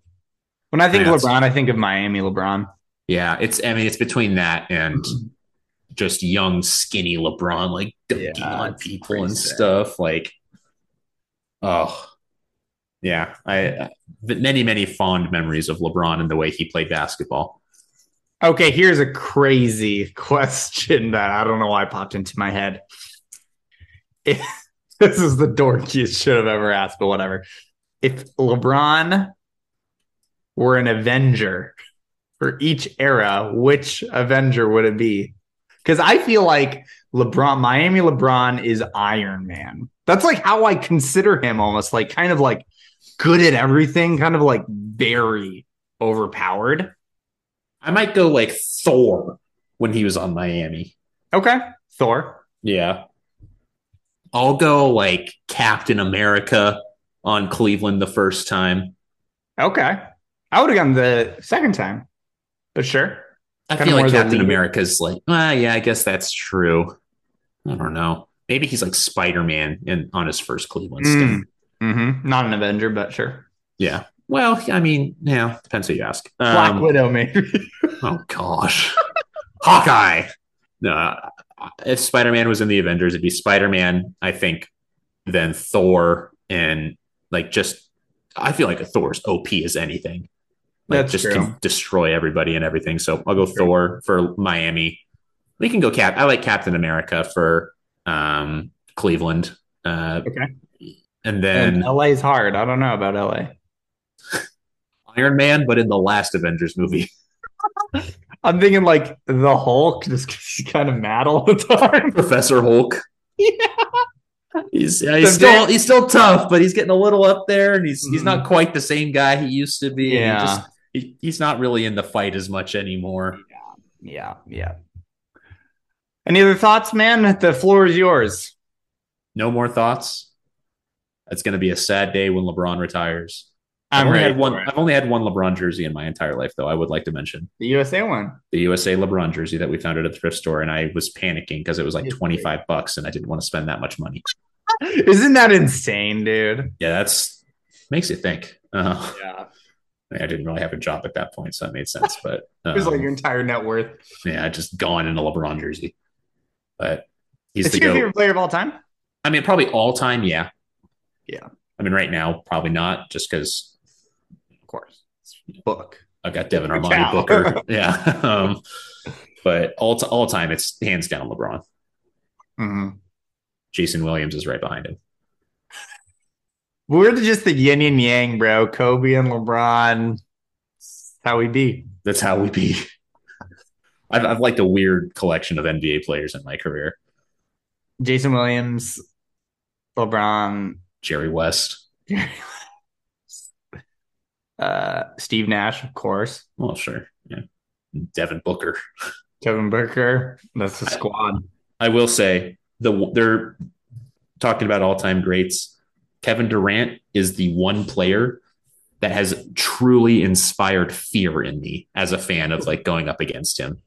When I think That's- LeBron, I think of Miami LeBron. Yeah, it's. I mean, it's between that and just young, skinny LeBron, like dunking Yeah, on people and sad. stuff. Like, oh, yeah. I uh, many, many fond memories of LeBron and the way he played basketball. Okay, here's a crazy [LAUGHS] question that I don't know why popped into my head. If, [LAUGHS] this is the dorkiest should have ever asked, but whatever. If LeBron were an Avenger for each era, which Avenger would it be? Because I feel like LeBron, Miami LeBron is Iron Man. That's like how I consider him almost like kind of like good at everything, kind of like very overpowered. I might go like Thor when he was on Miami. Okay. Thor. Yeah, I'll go like Captain America on Cleveland the first time. Okay. I would have gone the second time, but sure. I Kinda feel like Captain. America's like, ah, yeah, I guess that's true. I don't know. Maybe he's like Spider Man in on his first Cleveland stint. Mm-hmm. Not an Avenger, but sure. Yeah. Well, I mean, yeah, depends who you ask. Black Um, Widow, maybe. [LAUGHS] oh gosh, Hawkeye. No, if Spider Man was in the Avengers, it'd be Spider Man. I think, then Thor, and like just, I feel like a Thor's OP as anything. Like That's just true. can destroy everybody and everything. So I'll go That's true. Thor for Miami. We can go Cap. I like Captain America for um, Cleveland. Uh, Okay. And and then LA's hard. I don't know about LA. [LAUGHS] Iron Man, but in the last Avengers movie. [LAUGHS] I'm thinking like the Hulk, just kind of mad all the time. Professor Hulk. [LAUGHS] Yeah. He's yeah, he's still he's still tough, but he's getting a little up there, and he's he's not mm-hmm. quite the same guy he used to be. He Yeah. just- he- he's not really in the fight as much anymore. Yeah, yeah. Any other thoughts, man? The floor is yours. No more thoughts. It's going to be a sad day when LeBron retires. I've I'm only had one. I've only had one LeBron jersey in my entire life, though. I would like to mention The USA one. the USA LeBron jersey that we found at a thrift store, and I was panicking because it was like twenty five bucks, and I didn't want to spend that much money. Isn't that insane, dude? Yeah, that's makes you think. Uh, Yeah. I didn't really have a job at that point, so that made sense. But [LAUGHS] It was um, like your entire net worth. yeah, just gone in a LeBron jersey. But he's Is the he your favorite player of all time? I mean, probably all time, yeah. Yeah. I mean, right now, probably not, just because Of course. Book. I've got Devin Cow. Armani Booker. [LAUGHS] yeah. [LAUGHS] Um, but all t- all time, it's hands down LeBron. Mm-hmm. Jason Williams is right behind him. We're just the yin and yang, bro. Kobe and LeBron. That's how we be. That's how we be. I've, I've liked a weird collection of NBA players in my career. Jason Williams, LeBron, Jerry West. [LAUGHS] uh, Steve Nash, of course. Well, sure. Yeah. Devin Booker. Kevin Booker. That's the squad. I will say the they're talking about all time greats. Kevin Durant is the one player that has truly inspired fear in me as a fan of like going up against him.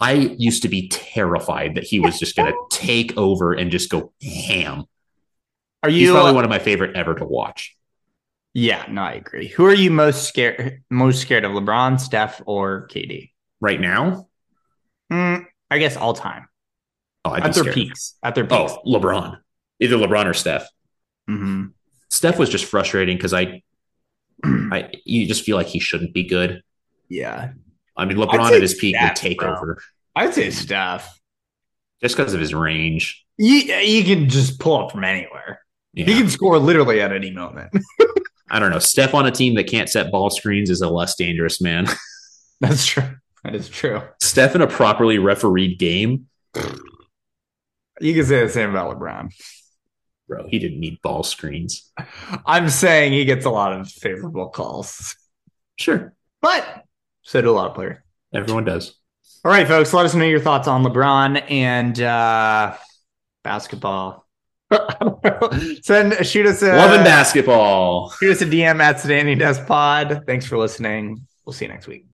I used to be terrified that he was just going to take over and just go ham. Are He's you? probably one of my favorite ever to watch. yeah, no, I agree. Who are you most scared? Most scared of? LeBron, Steph, or KD? Right now, Hmm, I guess all time oh, I'd at their scared. peaks. At their peaks. Oh, LeBron. Either LeBron or Steph. Mhm. Steph was just frustrating because I, [CLEARS THROAT] I, you just feel like he shouldn't be good. Yeah, I mean, LeBron at his peak Steph, would take bro. over I'd say Steph. just because of his range. You, you can just pull up from anywhere. Yeah. He can score literally at any moment. [LAUGHS] I don't know. Steph on a team that can't set ball screens is a less dangerous man. That's true. That is true. Steph in a properly refereed game, You can say the same about LeBron. bro, he didn't need ball screens. I'm saying he gets a lot of favorable calls, Sure. but so do a lot of players. Everyone does. All right, folks, let us know your thoughts on LeBron and uh, basketball. [LAUGHS] Send shoot us a Loving basketball. shoot us a DM at Standing Desk Pod. Thanks for listening. We'll see you next week.